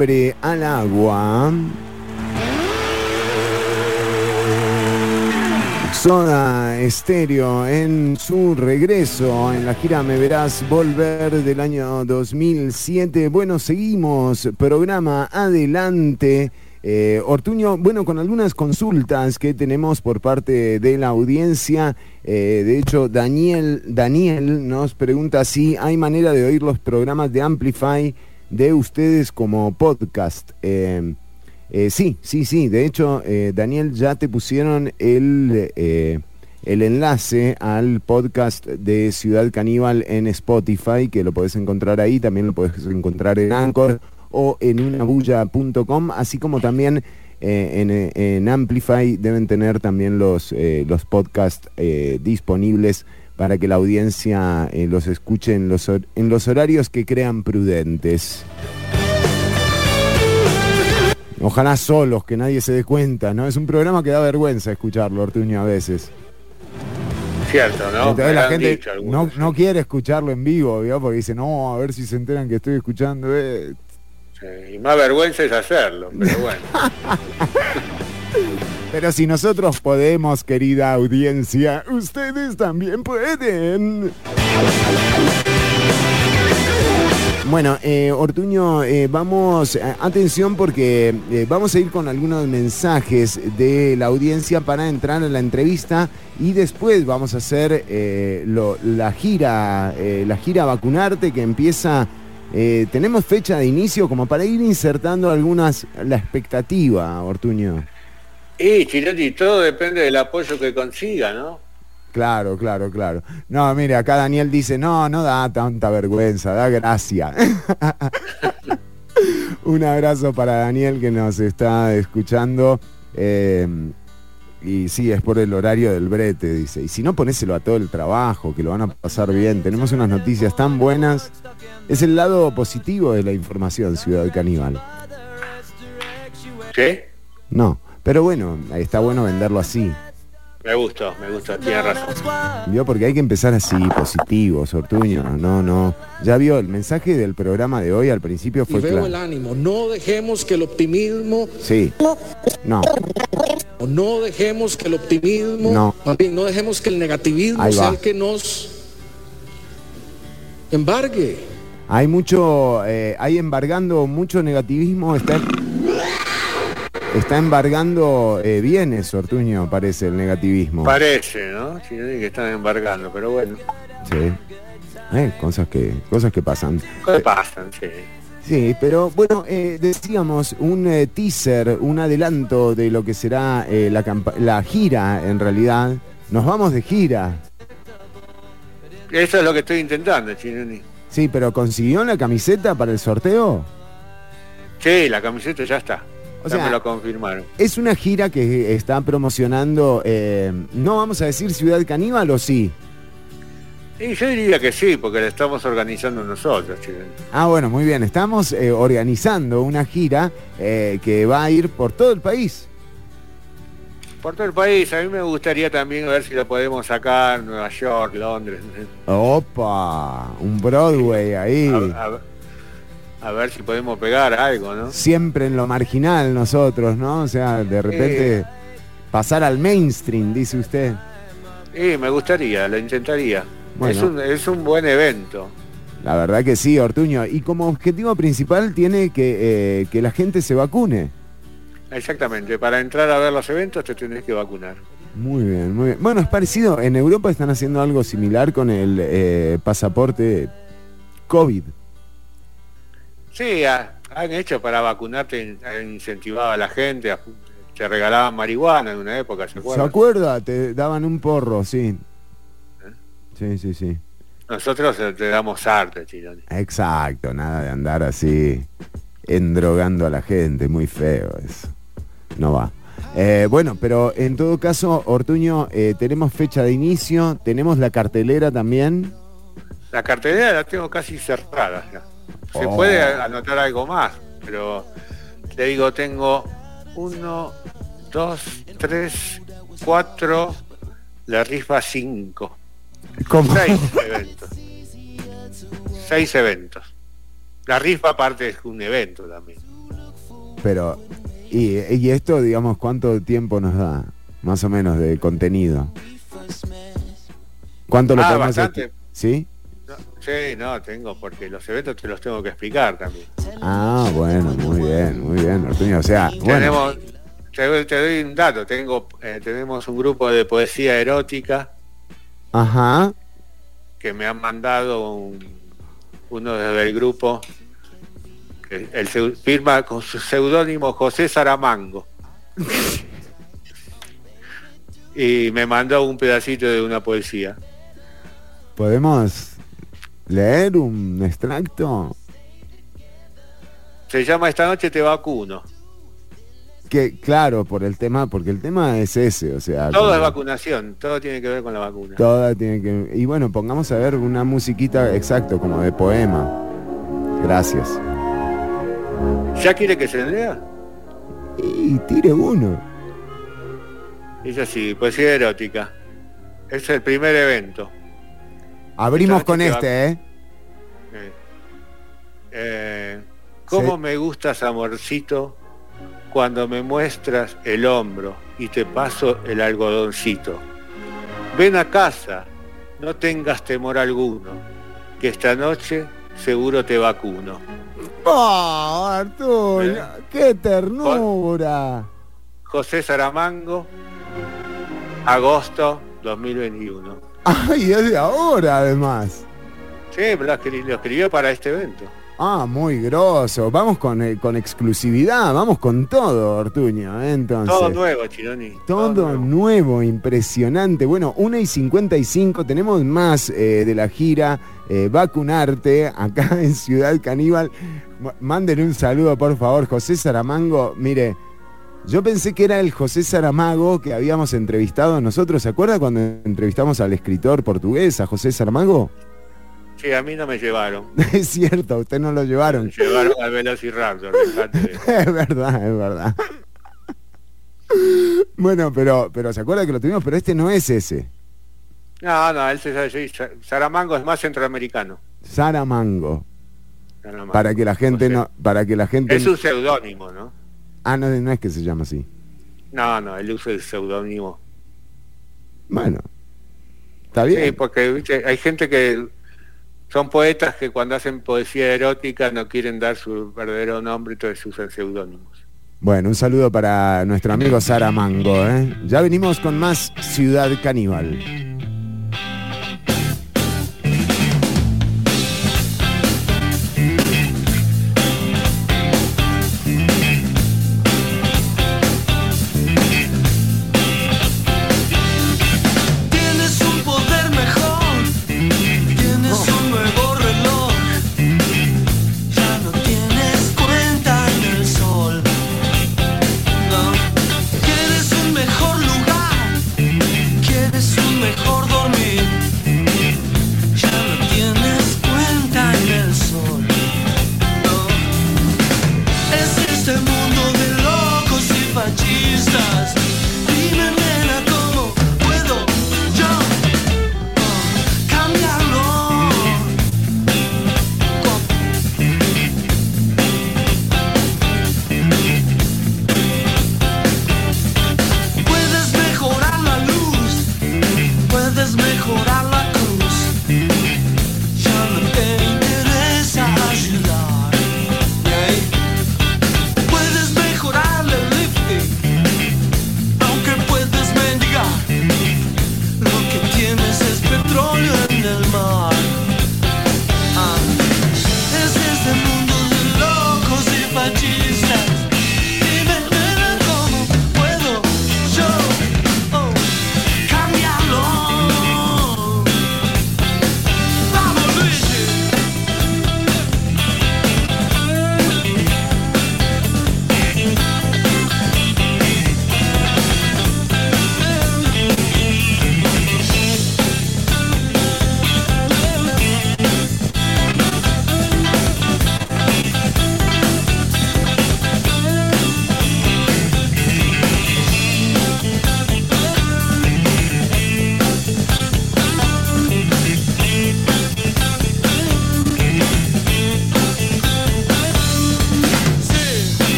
Al agua. Soda Estéreo en su regreso en la gira Me Verás Volver del año 2007. Bueno, seguimos, programa adelante. Eh, Ortuño, bueno, con algunas consultas que tenemos por parte de la audiencia. Eh, de hecho, Daniel, Daniel nos pregunta si hay manera de oír los programas de Amplify de ustedes como podcast. Eh, eh, sí, sí, sí. De hecho, eh, Daniel, ya te pusieron el, eh, el enlace al podcast de Ciudad Caníbal en Spotify, que lo podés encontrar ahí, también lo podés encontrar en Anchor o en unabulla.com, así como también en, en, Amplify deben tener también los, los podcasts disponibles para que la audiencia los escuche en los, en los horarios que crean prudentes. Ojalá solos, que nadie se dé cuenta, ¿no? Es un programa que da vergüenza escucharlo, Ortuño, a veces. Cierto, ¿no? Entonces la gente no, no, quiere escucharlo en vivo, ¿vio? Porque dice, no, a ver si se enteran que estoy escuchando. Eh. Sí, y más vergüenza es hacerlo, pero bueno. pero si nosotros podemos, querida audiencia, ustedes también pueden. Bueno, eh, Ortuño, eh, vamos, eh, atención porque vamos a ir con algunos mensajes de la audiencia para entrar en la entrevista y después vamos a hacer la gira, la gira vacunarte que empieza. tenemos fecha de inicio como para ir insertando algunas la expectativa, Ortuño. Y Chiroti, todo depende del apoyo que consiga, ¿no? Claro, claro, claro. No, mire, acá Daniel dice, no, no da tanta vergüenza, da gracia. Un abrazo para Daniel que nos está escuchando. eh, y sí, es por el horario del brete, dice. Y si no, ponéselo a todo el trabajo, que lo van a pasar bien. Tenemos unas noticias tan buenas. Es el lado positivo de la información, Ciudad Caníbal. ¿Qué? No, pero bueno, está bueno venderlo así. Me gustó, me gustó, tiene razón. ¿Vio? Porque hay que empezar así, positivos, Ortuño. No, no. Ya vio, el mensaje del programa de hoy al principio Y fue veo claro. el ánimo. No dejemos que el optimismo, Sí. No. no dejemos que el optimismo, No. bien, no dejemos que el negativismo sea el que nos embargue. Hay mucho, eh, hay embargando mucho negativismo, está, está embargando eh, bienes, Ortuño, parece el negativismo. Parece, ¿no? Chiroti que están embargando, pero bueno, Sí. Eh, cosas que, cosas que pasan. ¿qué pasan? Sí. Sí, pero bueno, eh, decíamos un eh, teaser, un adelanto de lo que será eh, la, la gira en realidad. Nos vamos de gira. Eso es lo que estoy intentando, Chironi. Sí, pero ¿consiguió la camiseta para el sorteo? Sí, la camiseta ya está. O ya sea- me lo confirmaron. Es una gira que está promocionando, eh, no vamos a decir Ciudad Caníbal o sí. Y yo diría que sí, porque la estamos organizando nosotros, Chironi. Ah, bueno, muy bien. Estamos eh, organizando una gira eh, que va a ir por todo el país. Por todo el país, a mí me gustaría también ver si lo podemos sacar, Nueva York, Londres. Opa, un Broadway ahí. a, a- a ver si podemos pegar algo, ¿no? Siempre en lo marginal nosotros, ¿no? O sea, de repente pasar al mainstream, dice usted. Sí, me gustaría, lo intentaría. Bueno. Es, un, es un buen evento. La verdad que sí, Ortuño. Y como objetivo principal tiene que, eh, que la gente se vacune. Exactamente, para entrar a ver los eventos te tenés que vacunar. Muy bien, muy bien. Bueno, es parecido. En Europa están haciendo algo similar con el eh, pasaporte COVID. Sí, ha- han hecho para vacunarte, han incentivado a la gente, a- te regalaban marihuana en una época, ¿se ¿Se acuerdan? acuerda? Te daban un porro, sí. Sí, sí, sí. Nosotros eh, te damos arte, Chironi. Exacto, nada de andar así endrogando a la gente, muy feo eso. No va. Eh, bueno, pero en todo caso, Ortuño, eh, tenemos fecha de inicio, tenemos la cartelera también. La cartelera la tengo casi cerrada ya. Se Oh. puede anotar algo más, pero te digo, tengo uno, dos, tres, cuatro, la rifa cinco. ¿Cómo? Seis eventos. Seis eventos. La rifa aparte es un evento también. Pero, y, y esto, digamos, ¿cuánto tiempo nos da? Más o menos de contenido. ¿Cuánto lo Ah, podemos ¿Sí? No, sí, no, tengo, porque los eventos te los tengo que explicar también. Ah, bueno, muy bien, muy bien, Ortuño. O sea, bueno, Tenemos, te, doy- te doy un dato, tengo, eh, tenemos un grupo de poesía erótica ajá. que me han mandado un- uno desde el grupo, el, seu- firma con su seudónimo José Saramango. y me mandó un pedacito de una poesía. ¿Podemos leer un extracto? Se llama Esta noche te vacuno. Que, claro, por el tema, porque el tema es ese, o sea. Todo como- es vacunación, todo tiene que ver con la vacuna. Toda tiene que. Y bueno, pongamos a ver una musiquita exacto, como de poema. Gracias. ¿Ya quiere que se lea? Y tire uno. Dice así, poesía erótica. Es el primer evento. Abrimos con este, ¿eh? Eh, eh, ¿Cómo Sí. me gustas, amorcito, cuando me muestras el hombro y te paso el algodoncito? Ven a casa, no tengas temor alguno, que esta noche seguro te vacuno. ¡Oh, Arturo! ¿Eh? ¡Qué ternura! José Saramango, agosto 2021. ¡Ay, es de ahora además! Sí, lo escri- lo escribió para este evento. Ah, muy grosso. Vamos con, eh, con exclusividad, vamos con todo, Ortuño, ¿eh? entonces. Todo nuevo, Chironi. Todo nuevo, impresionante. Bueno, 1 y 55, tenemos más eh, de la gira Vacunarte acá en Ciudad Caníbal. M- Manden un saludo, por favor, José Saramango. Mire, yo pensé que era el José Saramago que habíamos entrevistado nosotros. ¿Se acuerda cuando entrevistamos al escritor portugués, a José Saramago? Sí, a mí no me llevaron. es cierto, a usted no lo llevaron. Me llevaron al Velociraptor. dejate de- es verdad, es verdad. bueno, pero, pero se acuerda que lo tuvimos, pero este no es ese. No, no, él se Saramango es más centroamericano. Saramango. Saramango. Para que la gente O sea, no, para que la gente. Es un seudónimo, ¿no? Ah, no, no es que se llama así. No, no, él usa el seudónimo. Bueno. Está bien. Sí, porque ¿viste? hay gente que son poetas que cuando hacen poesía erótica no quieren dar su verdadero nombre, entonces usan seudónimos. Bueno, un saludo para nuestro amigo Saramango, ¿eh? Ya venimos con más Ciudad Caníbal. ce monde.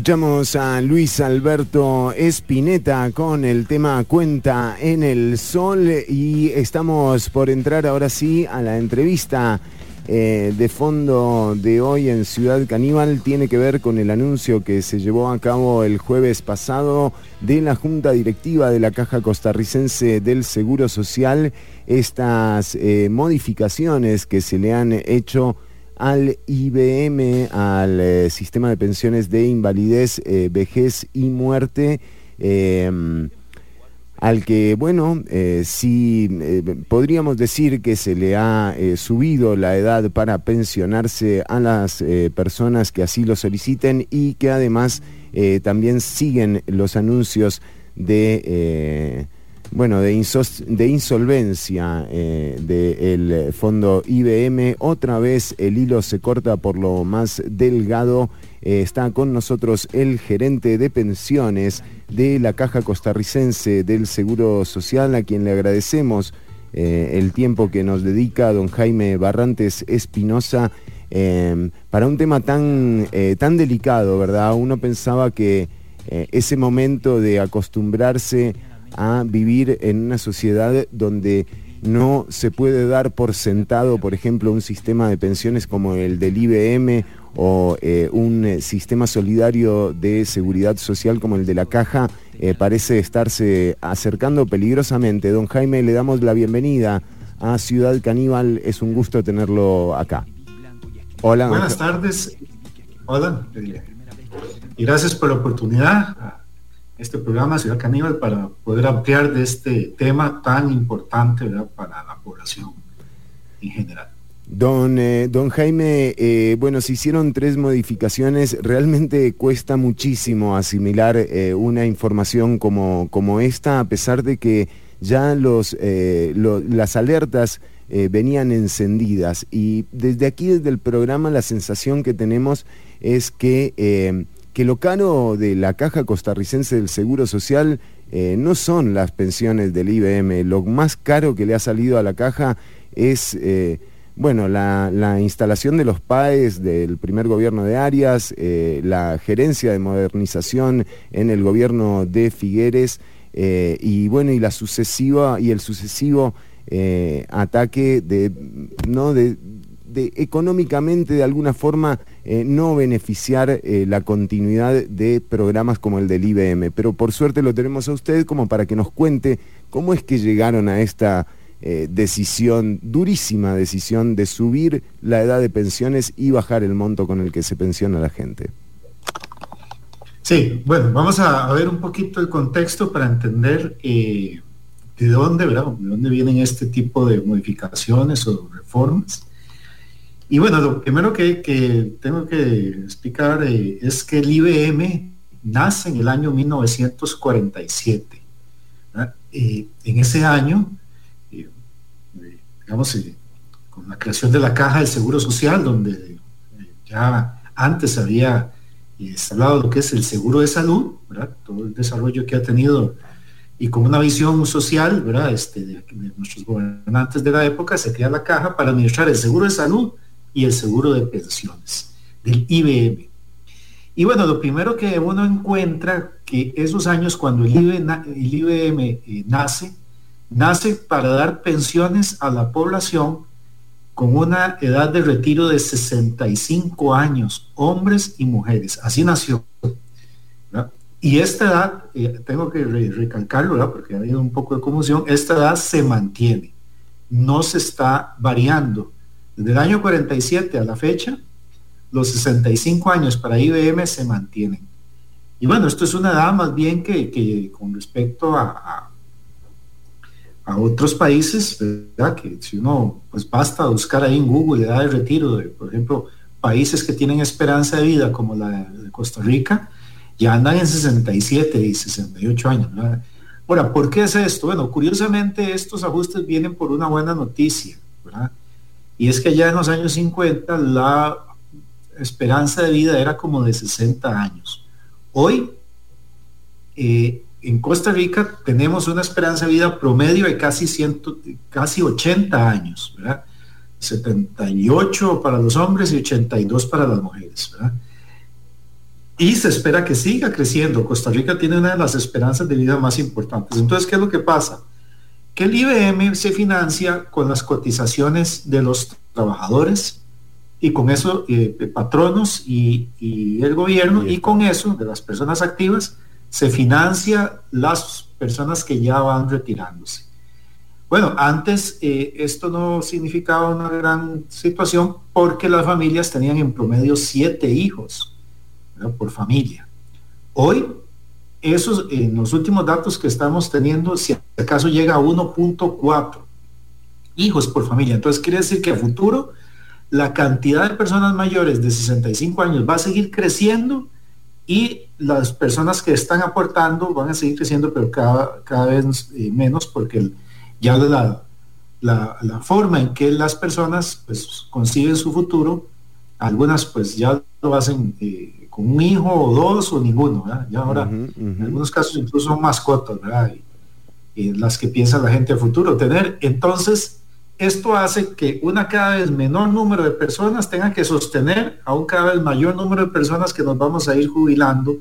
Escuchamos a Luis Alberto Espineta con el tema Cuenta en el Sol y estamos por entrar ahora sí a la entrevista eh, de fondo de hoy en Ciudad Caníbal. Tiene que ver con el anuncio que se llevó a cabo el jueves pasado de la Junta Directiva de la Caja Costarricense del Seguro Social. Estas eh, modificaciones que se le han hecho al IBM, al eh, sistema de pensiones de invalidez, eh, vejez y muerte, eh, al que, bueno, eh, sí podríamos decir que se le ha subido la edad para pensionarse a las personas que así lo soliciten y que además también siguen los anuncios de... bueno, de, insos- de insolvencia eh, del fondo IBM. Otra vez el hilo se corta por lo más delgado. Eh, está con nosotros el gerente de pensiones de la Caja Costarricense del Seguro Social, a quien le agradecemos eh, el tiempo que nos dedica don Jaime Barrantes Espinosa eh, para un tema tan, tan delicado, ¿verdad? Uno pensaba que ese momento de acostumbrarse a vivir en una sociedad donde no se puede dar por sentado, por ejemplo, un sistema de pensiones como el del IBM o eh, un eh, sistema solidario de seguridad social como el de la caja, eh, parece estarse acercando peligrosamente. Don Jaime, le damos la bienvenida a Ciudad Caníbal, es un gusto tenerlo acá. Hola. Buenas tardes. Hola. Y gracias por la oportunidad este programa Ciudad Caníbal para poder ampliar de este tema tan importante para la población en general. Don, eh, don Jaime, eh, bueno, se hicieron tres modificaciones. Realmente cuesta muchísimo asimilar eh, una información como, como esta, a pesar de que ya los, lo- las alertas venían encendidas. Y desde aquí, desde el programa, la sensación que tenemos es que, que lo caro de la Caja Costarricense del Seguro Social eh, no son las pensiones del IBM. Lo más caro que le ha salido a la caja es... eh, bueno, la, la instalación de los PAES del primer gobierno de Arias, eh, la gerencia de modernización en el gobierno de Figueres y bueno, y la sucesiva y el sucesivo ataque de no de, de económicamente de alguna forma eh, no beneficiar eh, la continuidad de programas como el del IBM. Pero por suerte lo tenemos a usted como para que nos cuente cómo es que llegaron a esta eh, decisión, durísima decisión de subir la edad de pensiones y bajar el monto con el que se pensiona la gente. Sí, bueno, vamos a, ver un poquito el contexto para entender de dónde, ¿verdad? De dónde vienen este tipo de modificaciones o reformas. Y bueno, lo primero que, tengo que explicar eh, es que el IBM nace en el año 1947. Eh, en ese año, eh, digamos, con la creación de la Caja del Seguro Social, donde ya antes había de lo que es el seguro de salud, todo el desarrollo que ha tenido y con una visión social ¿verdad? Este, de nuestros gobernantes de la época, se crea la caja para administrar el seguro de salud y el seguro de pensiones del IBM. Y bueno, lo primero que uno encuentra que esos años cuando el IBM, el IBM eh, nace, nace para dar pensiones a la población con una edad de retiro de 65 años, hombres y mujeres. Así nació. ¿verdad? Y esta edad, eh, tengo que re recalcarlo, ¿verdad? porque ha habido un poco de confusión, esta edad se mantiene, no se está variando. Desde el año 47 a la fecha, los 65 años para IBM se mantienen. Y bueno, esto es una edad más bien que, que con respecto a, a, otros países, ¿verdad? Que si uno, pues basta buscar ahí en Google edad de retiro de, por ejemplo, países que tienen esperanza de vida como la de Costa Rica, ya andan en 67 y 68 años. Ahora, ¿por qué es esto? Bueno, curiosamente estos ajustes vienen por una buena noticia, ¿verdad? Y es que ya en los años 50 la esperanza de vida era como de 60 años. Hoy, eh, en Costa Rica tenemos una esperanza de vida promedio de casi, ciento, casi 80 años, ¿verdad? 78 para los hombres y 82 para las mujeres. Y se espera que siga creciendo. Costa Rica tiene una de las esperanzas de vida más importantes. Entonces, ¿qué es lo que pasa? Que el IBM se financia con las cotizaciones de los trabajadores y con eso eh, patronos y, y, el gobierno y con eso de las personas activas se financia las personas que ya van retirándose. Bueno, antes eh, esto no significaba una gran situación porque las familias tenían en promedio siete hijos ¿verdad? por familia. Hoy, esos, en los últimos datos que estamos teniendo, si acaso llega a 1.4 hijos por familia. Entonces quiere decir que a futuro la cantidad de personas mayores de 65 años va a seguir creciendo y las personas que están aportando van a seguir creciendo, pero cada, cada vez eh, menos porque ya la, la, la, forma en que las personas pues, conciben su futuro, algunas pues ya lo hacen eh, con un hijo o dos o ninguno, ¿verdad? ya ahora uh -huh, uh -huh. en algunos casos incluso son mascotas, ¿verdad? Y, y las que piensa la gente a futuro tener. Entonces, esto hace que una cada vez menor número de personas tenga que sostener a un cada vez mayor número de personas que nos vamos a ir jubilando.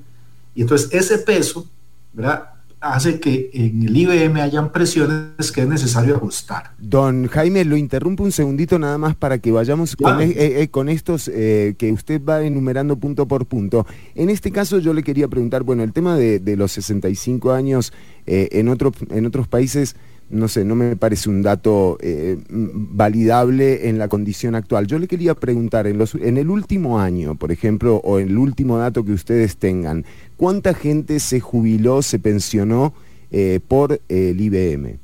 Y entonces ese peso, ¿verdad? Hace que en el IBM hayan presiones que es necesario ajustar. Don Jaime, lo interrumpo un segundito nada más para que vayamos con, ah. eh, eh, con estos eh, que usted va enumerando punto por punto. En este caso yo le quería preguntar, bueno, el tema de, de los 65 años eh, en, otro, en otros países no sé, no me parece un dato eh, validable en la condición actual. Yo le quería preguntar, en, los, en el último año, por ejemplo, o en el último dato que ustedes tengan, ¿cuánta gente se jubiló, se pensionó eh, por el IBM?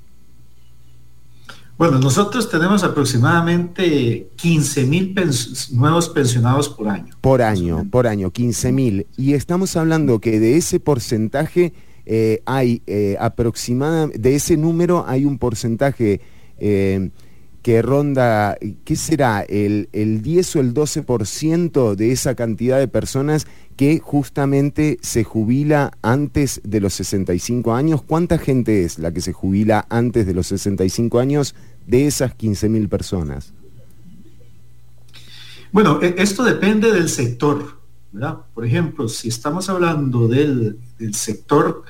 Bueno, nosotros tenemos aproximadamente 15 mil pens nuevos pensionados por año. Por año, por año, 15 mil. Y estamos hablando que de ese porcentaje eh, hay eh, aproximadamente, de ese número hay un porcentaje eh, que ronda, ¿qué será? El, el 10 o el 12% de esa cantidad de personas que justamente se jubila antes de los 65 años. ¿Cuánta gente es la que se jubila antes de los 65 años de esas 15 mil personas? Bueno, e, esto depende del sector, ¿verdad? Por ejemplo, si estamos hablando del, del sector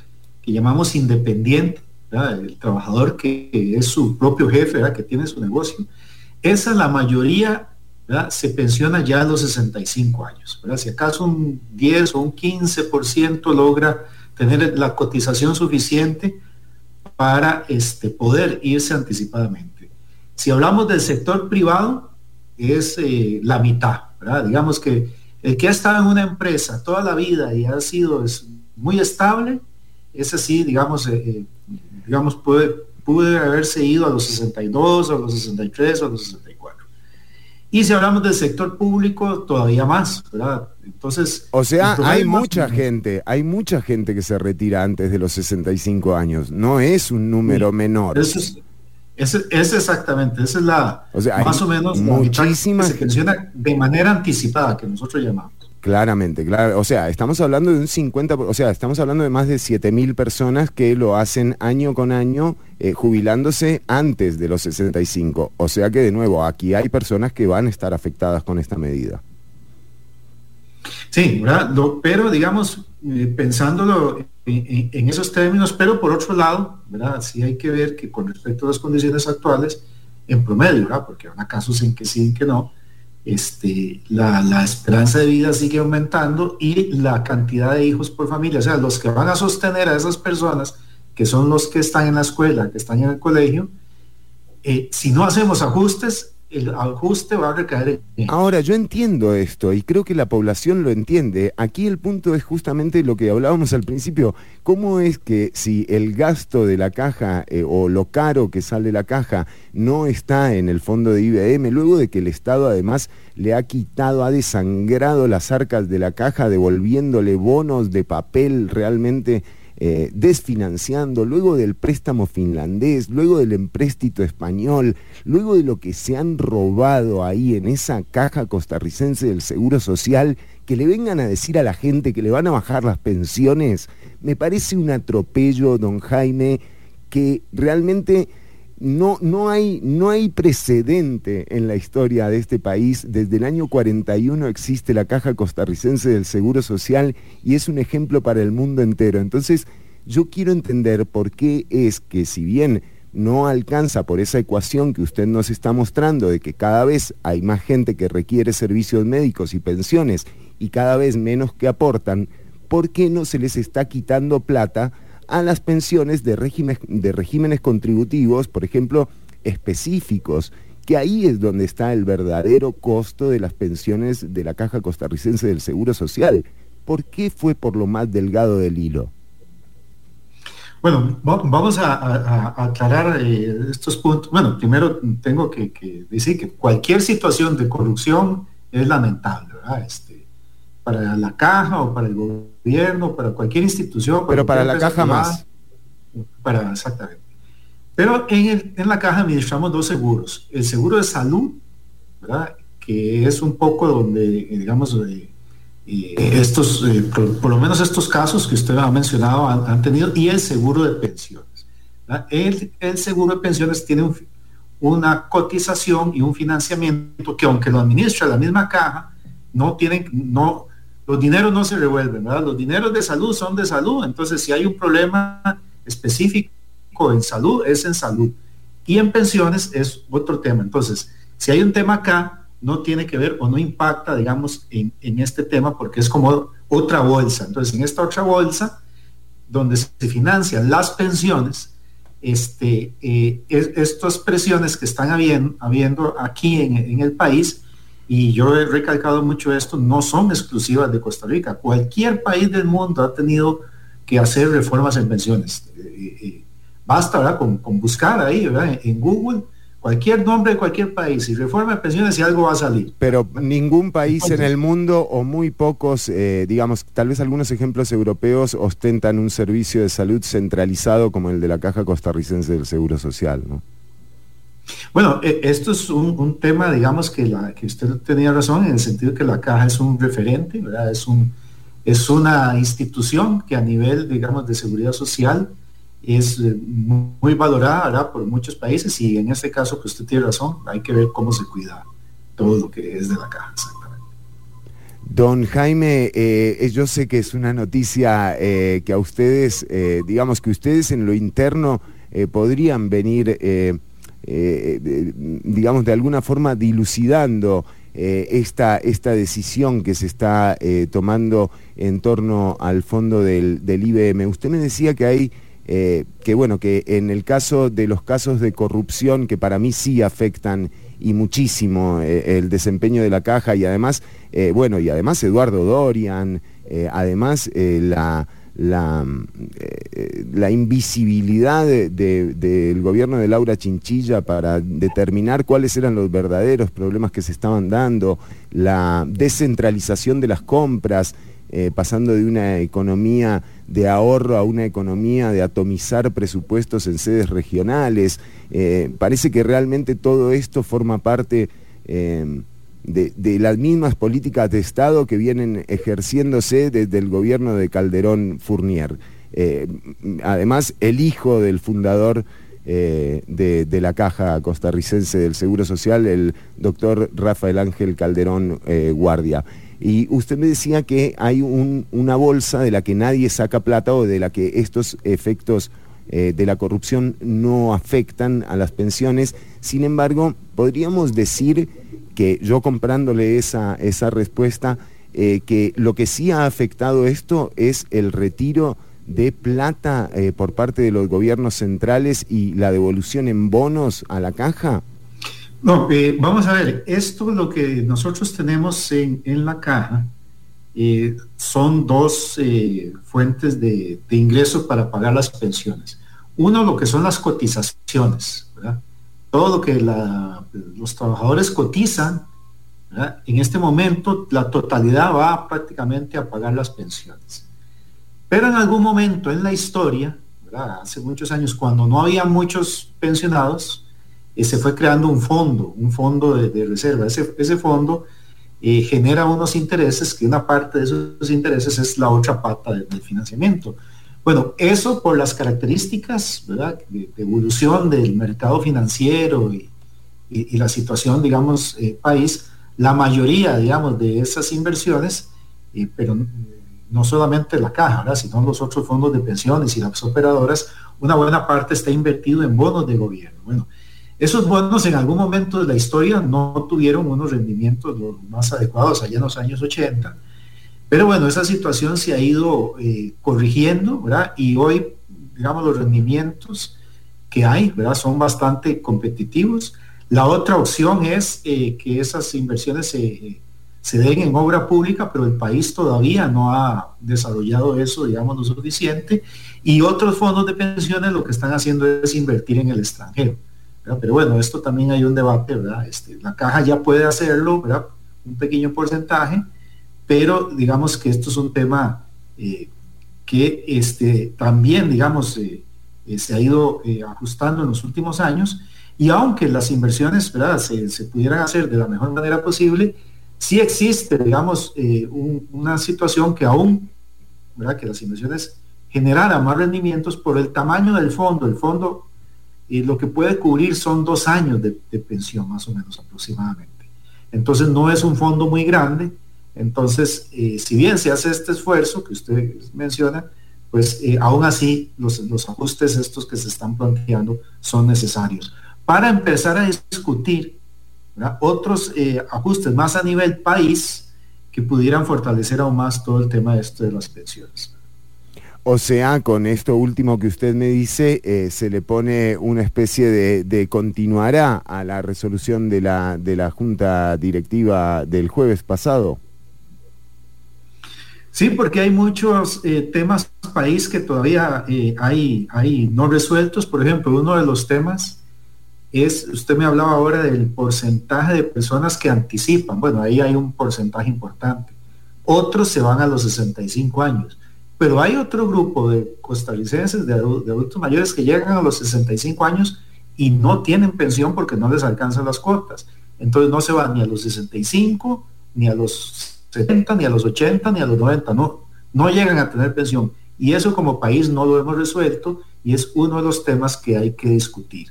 que llamamos independiente, ¿verdad? el trabajador que es su propio jefe, ¿verdad? que tiene su negocio, esa la mayoría ¿verdad? se pensiona ya a los 65 años. Si acaso un 10 o un 15% logra tener la cotización suficiente para este, poder irse anticipadamente. Si hablamos del sector privado, es eh, la mitad, ¿verdad? Digamos que el que ha estado en una empresa toda la vida y ha sido es, muy estable, ese sí, digamos, eh, digamos puede, puede haberse ido a los 62, a los 63, a los 64. Y si hablamos del sector público, todavía más, ¿verdad? Entonces... O sea, hay más mucha o gente, hay mucha gente que se retira antes de los 65 años. No es un número menor. Eso es, ese- es exactamente, esa es la, O sea, más o menos la mitad que muchísimas- se pensiona de manera anticipada, que nosotros llamamos. Claramente, claro. O sea, estamos hablando de un 50, por- o sea, estamos hablando de más de 7.000 personas que lo hacen año con año eh, jubilándose antes de los 65. O sea que, de nuevo, aquí hay personas que van a estar afectadas con esta medida. Sí, pero digamos, eh, pensándolo en, en- en esos términos, pero por otro lado, ¿verdad? Sí hay que ver que con respecto a las condiciones actuales, en promedio, ¿verdad? Porque habrá casos en que sí y que no, este, la, la esperanza de vida sigue aumentando y la cantidad de hijos por familia, o sea, los que van a sostener a esas personas, que son los que están en la escuela, que están en el colegio, eh, si no hacemos ajustes, el ajuste va a recaer en Ahora, yo entiendo esto y creo que la población lo entiende. Aquí el punto es justamente lo que hablábamos al principio. ¿Cómo es que si el gasto de la caja eh, o lo caro que sale la caja no está en el fondo de IBM, luego de que el Estado además le ha quitado, ha desangrado las arcas de la caja, devolviéndole bonos de papel realmente eh, desfinanciando, luego del préstamo finlandés, luego del empréstito español, luego de lo que se han robado ahí en esa caja costarricense del Seguro Social, que le vengan a decir a la gente que le van a bajar las pensiones, me parece un atropello, don Jaime, que realmente no, no, hay, no hay precedente en la historia de este país. Desde el año 41 existe la Caja Costarricense del Seguro Social y es un ejemplo para el mundo entero. Entonces, yo quiero entender por qué es que si bien no alcanza por esa ecuación que usted nos está mostrando de que cada vez hay más gente que requiere servicios médicos y pensiones y cada vez menos que aportan, ¿por qué no se les está quitando plata a las pensiones de de regímenes contributivos, por ejemplo, específicos, que ahí es donde está el verdadero costo de las pensiones de la Caja Costarricense del Seguro Social. ¿Por qué fue por lo más delgado del hilo? Bueno, va- vamos a, aclarar eh, estos puntos. Bueno, primero tengo que, que decir que cualquier situación de corrupción es lamentable, ¿verdad? Este, para la caja o para el gobierno, para cualquier institución. Pero para la caja privada, más. Para, exactamente. Pero en, el- en la caja administramos dos seguros. El seguro de salud, ¿verdad? Que es un poco donde, digamos, eh, estos, eh, por, por lo menos estos casos que usted ha mencionado han, han tenido, y el seguro de pensiones. El, el seguro de pensiones tiene un una cotización y un financiamiento que aunque lo administra la misma caja, no tienen, no, los dineros no se revuelven, ¿verdad? Los dineros de salud son de salud, entonces si hay un problema específico en salud, es en salud. Y en pensiones es otro tema. Entonces, si hay un tema acá, no tiene que ver o no impacta, digamos, en, en este tema porque es como otra bolsa. Entonces, en esta otra bolsa, donde se financian las pensiones, este, eh, es- estas presiones que están habiendo, habiendo aquí en, en el país, y yo he recalcado mucho esto, no son exclusivas de Costa Rica. Cualquier país del mundo ha tenido que hacer reformas en pensiones. Eh, eh, basta, ¿verdad? Con, con buscar ahí, ¿verdad? En, Google, cualquier nombre de cualquier país y reforma de pensiones y algo va a salir. Pero ningún país en el mundo o muy pocos, eh, digamos, tal vez algunos ejemplos europeos ostentan un servicio de salud centralizado como el de la Caja Costarricense del Seguro Social, ¿no? Bueno, eh, esto es un, un tema, digamos, que, la, que usted tenía razón en el sentido que la caja es un referente. Es, un, es una institución que a nivel, digamos, de seguridad social es eh, muy valorada por muchos países y en este caso, que usted tiene razón, hay que ver cómo se cuida todo lo que es de la caja. Don Jaime, eh, yo sé que es una noticia eh, que a ustedes, digamos que ustedes en lo interno podrían venir, eh, digamos, de alguna forma dilucidando eh, esta, esta decisión que se está eh, tomando en torno al fondo del, del IBM. Usted me decía que hay, que bueno, que en el caso de los casos de corrupción, que para mí sí afectan y muchísimo el desempeño de la caja y además, bueno, y además Eduardo Dorian, además la, la, eh, la invisibilidad de- de- del gobierno de Laura Chinchilla para determinar cuáles eran los verdaderos problemas que se estaban dando, la descentralización de las compras, eh, pasando de una economía de ahorro a una economía de atomizar presupuestos en sedes regionales. Eh, parece que realmente todo esto forma parte eh, de, de las mismas políticas de Estado que vienen ejerciéndose desde el gobierno de Calderón Fournier. Eh, además, el hijo del fundador eh, de, de la Caja Costarricense del Seguro Social, el doctor Rafael Ángel Calderón eh, Guardia. Y usted me decía que hay un- una bolsa de la que nadie saca plata o de la que estos efectos de la corrupción no afectan a las pensiones. Sin embargo, podríamos decir que yo comprándole esa, esa respuesta, eh, que lo que sí ha afectado esto es el retiro de plata eh, por parte de los gobiernos centrales y la devolución en bonos a la caja. No, eh, vamos a ver, esto lo que nosotros tenemos en, en la caja son dos fuentes de, de ingresos para pagar las pensiones. Uno, lo que son las cotizaciones. Todo lo que los trabajadores cotizan, en este momento la totalidad va prácticamente a pagar las pensiones. Pero en algún momento en la historia, hace muchos años, cuando no había muchos pensionados, eh, se fue creando un fondo, un fondo de, reserva. Ese, fondo eh, genera unos intereses, que una parte de esos intereses es la otra pata de- del financiamiento. Bueno, eso por las características. De, evolución del mercado financiero y, la situación, digamos, eh, país, la mayoría, digamos, de esas inversiones, eh, pero no solamente la caja, sino los otros fondos de pensiones y las operadoras, una buena parte está invertido en bonos de gobierno. Bueno, esos bonos en algún momento de la historia no tuvieron unos rendimientos más adecuados allá en los años 80, pero bueno, esa situación se ha ido eh, corrigiendo, ¿verdad? Y hoy, digamos, los rendimientos que hay, ¿verdad? Son bastante competitivos. La otra opción es eh, que esas inversiones se, se den en obra pública, pero el país todavía no ha desarrollado eso, digamos, lo suficiente. Y otros fondos de pensiones lo que están haciendo es invertir en el extranjero. Pero bueno, esto también hay un debate, ¿verdad? Este, la caja ya puede hacerlo, ¿verdad? Un pequeño porcentaje, pero digamos que esto es un tema eh, que este, también, digamos, eh, eh, se ha ido ajustando en los últimos años y aunque las inversiones ¿verdad? Se, se pudieran hacer de la mejor manera posible, sí existe, digamos, un- una situación que aún, ¿verdad? que las inversiones generaran más rendimientos por el tamaño del fondo. El fondo lo que puede cubrir son dos años de, de pensión, más o menos aproximadamente. Entonces no es un fondo muy grande. Entonces, eh, si bien se hace este esfuerzo que usted menciona, pues eh, aún así los, los ajustes estos que se están planteando son necesarios. Para empezar a discutir otros eh, ajustes más a nivel país que pudieran fortalecer aún más todo el tema de esto de las pensiones. O sea, con esto último que usted me dice, se le pone una especie de, de continuará a la resolución de la, de la Junta Directiva del jueves pasado. Sí, porque hay muchos eh, temas país que todavía eh, hay, hay no resueltos. Por ejemplo, uno de los temas es, usted me hablaba ahora del porcentaje de personas que anticipan. Bueno, ahí hay un porcentaje importante. Otros se van a los 65 años. Pero hay otro grupo de costarricenses, de, adu- de adultos mayores, que llegan a los 65 años y no tienen pensión porque no les alcanzan las cuotas. Entonces no se van ni a los 65, ni a los 70, ni a los 80, ni a los 90, no, no llegan a tener pensión. Y eso como país no lo hemos resuelto y es uno de los temas que hay que discutir.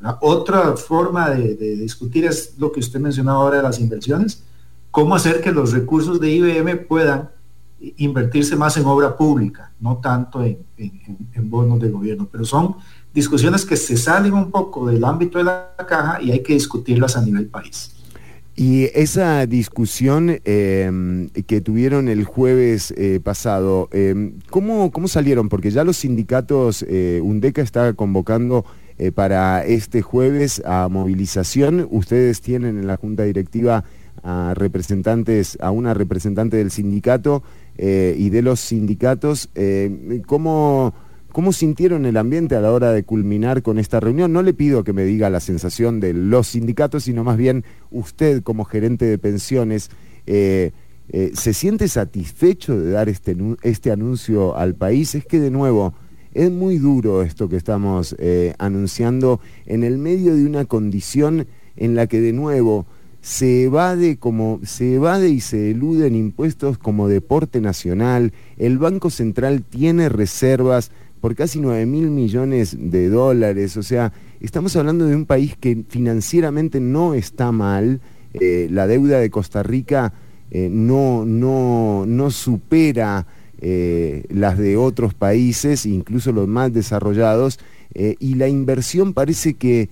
¿verdad? Otra forma de, discutir es lo que usted mencionaba ahora de las inversiones, cómo hacer que los recursos de IBM puedan invertirse más en obra pública, no tanto en- en bonos de gobierno, pero son discusiones que se salen un poco del ámbito de la caja y hay que discutirlas a nivel país. Y esa discusión eh, que tuvieron el jueves eh, pasado, eh, ¿cómo, ¿cómo salieron? Porque ya los sindicatos, eh, UNDECA está convocando eh, para este jueves a movilización. Ustedes tienen en la Junta Directiva a representantes, a una representante del sindicato y de los sindicatos, eh, ¿cómo, ¿cómo sintieron el ambiente a la hora de culminar con esta reunión? No le pido que me diga la sensación de los sindicatos, sino más bien usted como gerente de pensiones. Eh, ¿Se siente satisfecho de dar este, este anuncio al país? Es que de nuevo, es muy duro esto que estamos anunciando en el medio de una condición en la que de nuevo se evade como se evade y se eluden impuestos como deporte nacional. El Banco Central tiene reservas por casi 9 mil millones de dólares. O sea, estamos hablando de un país que financieramente no está mal. Eh, la deuda de Costa Rica eh, no, no, no, supera eh, las de otros países, incluso los más desarrollados, y la inversión parece que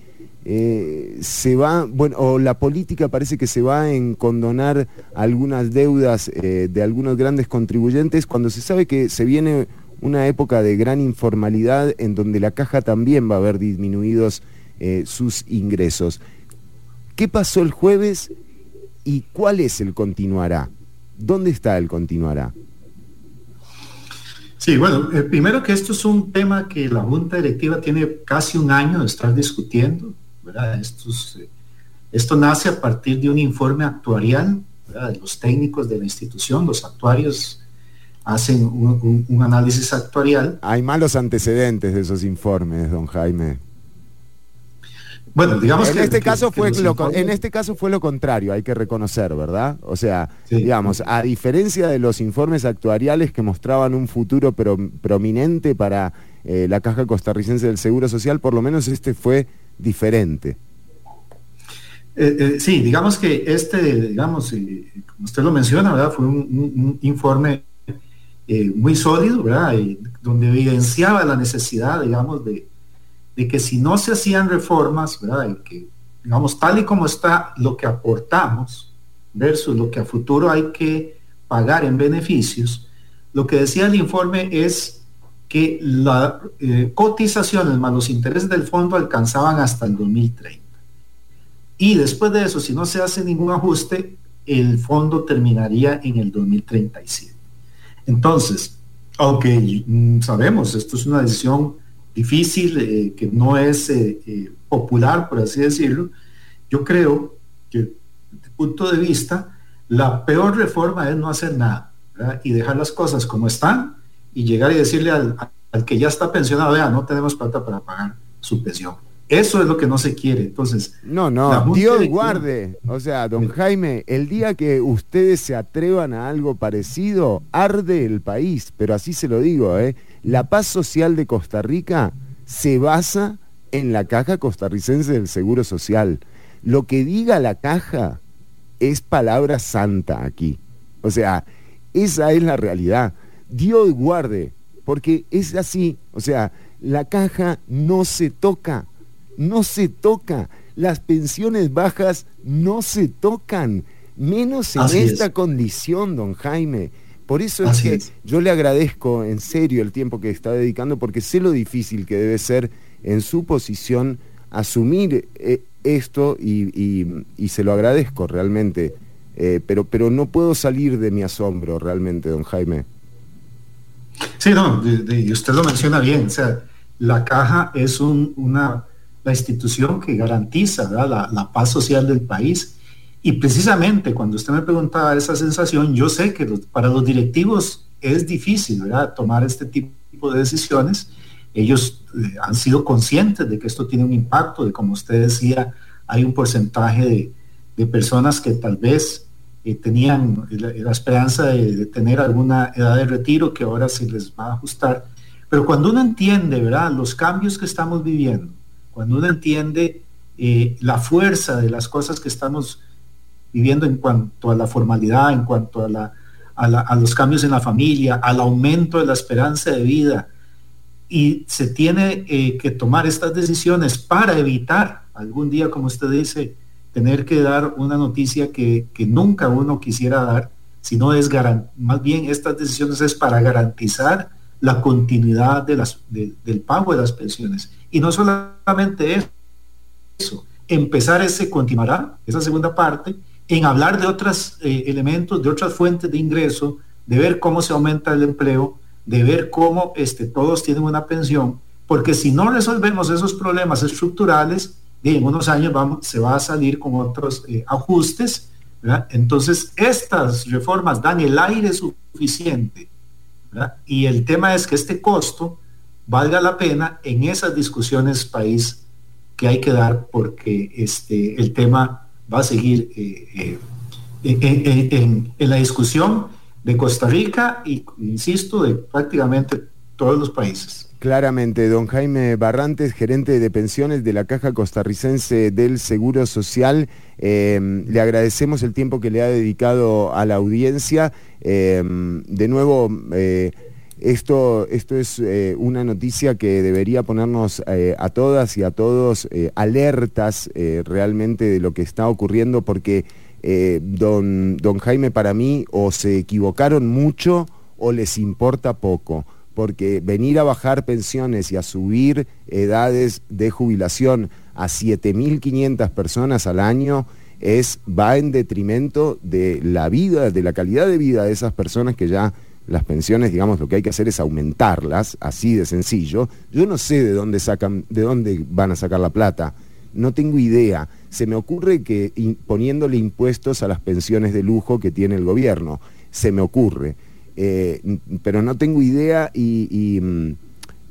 se va, bueno, o la política parece que se va en condonar algunas deudas de algunos grandes contribuyentes cuando se sabe que se viene una época de gran informalidad en donde la caja también va a haber disminuidos eh, sus ingresos. ¿Qué pasó el jueves y cuál es el continuará? ¿Dónde está el continuará? Sí, bueno, primero que esto es un tema que la Junta Directiva tiene casi un año de estar discutiendo eh, esto nace a partir de un informe actuarial, de los técnicos de la institución, los actuarios hacen un, análisis actuarial. Hay malos antecedentes de esos informes, don Jaime. Bueno, digamos en que, este caso fue lo, en este caso fue lo contrario, hay que reconocer, ¿verdad? O sea, digamos, a diferencia de los informes actuariales que mostraban un futuro prominente para eh, la Caja Costarricense del Seguro Social, por lo menos este fue diferente. Eh, eh, sí, digamos que este, digamos, como usted lo menciona, ¿verdad? Fue un, informe muy sólido, ¿verdad? donde evidenciaba la necesidad, digamos, de, de, que si no se hacían reformas, ¿verdad? Y que, digamos, tal y como está lo que aportamos versus lo que a futuro hay que pagar en beneficios, lo que decía el informe es que las eh, cotizaciones más los intereses del fondo alcanzaban hasta el 2030. Y después de eso, si no se hace ningún ajuste, el fondo terminaría en el 2037. Entonces, aunque sabemos, esto es una decisión difícil, eh, que no es eh, popular, por así decirlo, yo creo que desde el punto de vista, la peor reforma es no hacer nada y dejar las cosas como están y llegar y decirle al, que ya está pensionado, vea, no tenemos plata para pagar su pensión. Eso es lo que no se quiere. Entonces, no, no, Dios guarde. O sea, don Jaime, el día que ustedes se atrevan a algo parecido, arde el país, pero así se lo digo, ¿eh? La paz social de Costa Rica se basa en la caja costarricense del Seguro Social. Lo que diga la caja es palabra santa aquí. O sea, esa es la realidad. Dios guarde, porque es así, o sea, la caja no se toca, no se toca, las pensiones bajas no se tocan, menos en esta condición, don Jaime. Por eso es que yo le agradezco en serio el tiempo que está dedicando, porque sé lo difícil que debe ser en su posición asumir eh, esto y, se lo agradezco realmente. Eh, pero, pero no puedo salir de mi asombro realmente, don Jaime. Sí, no, y usted lo menciona bien, o sea, la caja es una, la institución que garantiza la, paz social del país. Y precisamente cuando usted me preguntaba esa sensación, yo sé que para los directivos es difícil ¿verdad? tomar este tipo de decisiones. Ellos eh, han sido conscientes de que esto tiene un impacto, de como usted decía, hay un porcentaje de, de personas que tal vez eh, tenían la, esperanza de, tener alguna edad de retiro que ahora se les va a ajustar. Pero cuando uno entiende, ¿verdad?, los cambios que estamos viviendo, cuando uno entiende eh, la fuerza de las cosas que estamos viviendo en cuanto a la formalidad, en cuanto a, los cambios en la familia, al aumento de la esperanza de vida, y se tiene eh, que tomar estas decisiones para evitar algún día, como usted dice, tener que dar una noticia que, nunca uno quisiera dar, sino es más bien estas decisiones es para garantizar la continuidad del pago de las pensiones. Y no solamente eso, empezar ese continuará, esa segunda parte, en hablar de otros elementos, de otras fuentes de ingreso, de ver cómo se aumenta el empleo, de ver cómo este, todos tienen una pensión, porque si no resolvemos esos problemas estructurales, en unos años se va a salir con otros eh, ajustes. Entonces, estas reformas dan el aire suficiente. Y el tema es que este costo valga la pena en esas discusiones país que hay que dar porque este, el tema va a seguir eh, eh, en, en la discusión de Costa Rica y, insisto, de prácticamente todos los países. Claramente, don Jaime Barrantes, gerente de pensiones de la Caja Costarricense del Seguro Social, em, le agradecemos el tiempo que le ha dedicado a la audiencia. Em, de nuevo, eh, esto, esto es eh, una noticia que debería ponernos eh, a todas y a todos alertas realmente de lo que está ocurriendo porque don, don Jaime para mí o se equivocaron mucho o les importa poco porque venir a bajar pensiones y a subir edades de jubilación a 7.500 personas al año es, va en detrimento de la vida, de la calidad de vida de esas personas que ya las pensiones, digamos, lo que hay que hacer es aumentarlas, así de sencillo. Yo no sé de dónde sacan, de dónde van a sacar la plata. No tengo idea. Se me ocurre que poniéndole impuestos a las pensiones de lujo que tiene el gobierno. Se me ocurre. Eh, pero no tengo idea mm,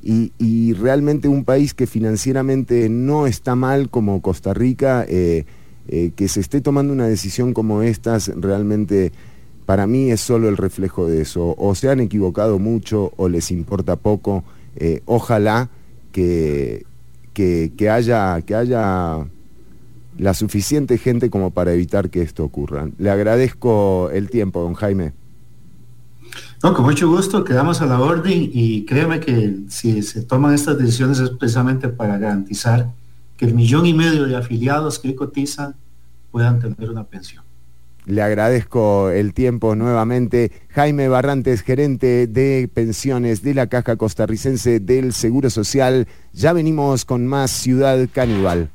y, realmente un país que financieramente no está mal como Costa Rica, eh, eh, que se esté tomando una decisión como estas, realmente para mí es solo el reflejo de eso. O se han equivocado mucho o les importa poco. ojalá que, que, haya, que haya la suficiente gente como para evitar que esto ocurra. Le agradezco el tiempo, don Jaime. No, con mucho gusto, quedamos a la orden y créeme que si se toman estas decisiones es precisamente para garantizar que el millón y medio de afiliados que cotizan puedan tener una pensión. Le agradezco el tiempo nuevamente. Jaime Barrantes, gerente de pensiones de la Caja Costarricense del Seguro Social. Ya venimos con más Ciudad Caníbal.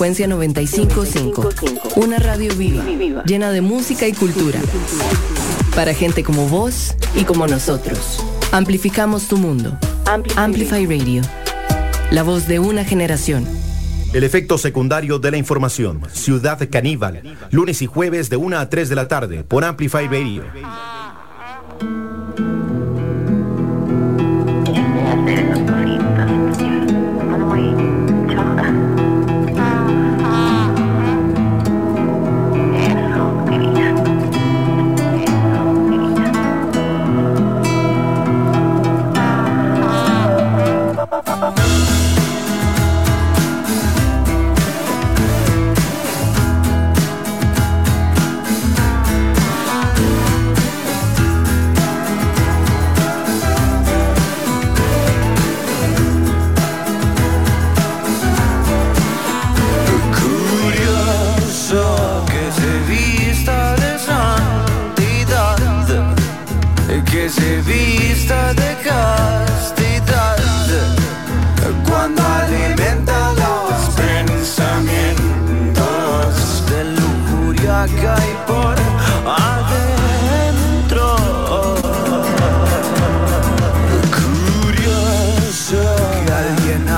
Frecuencia 955, una radio viva, llena de música y cultura. Para gente como vos y como nosotros. Amplificamos tu mundo. Amplify Radio. La voz de una generación. El efecto secundario de la información. Ciudad Caníbal. Lunes y jueves de 1 a 3 de la tarde por Amplify Radio.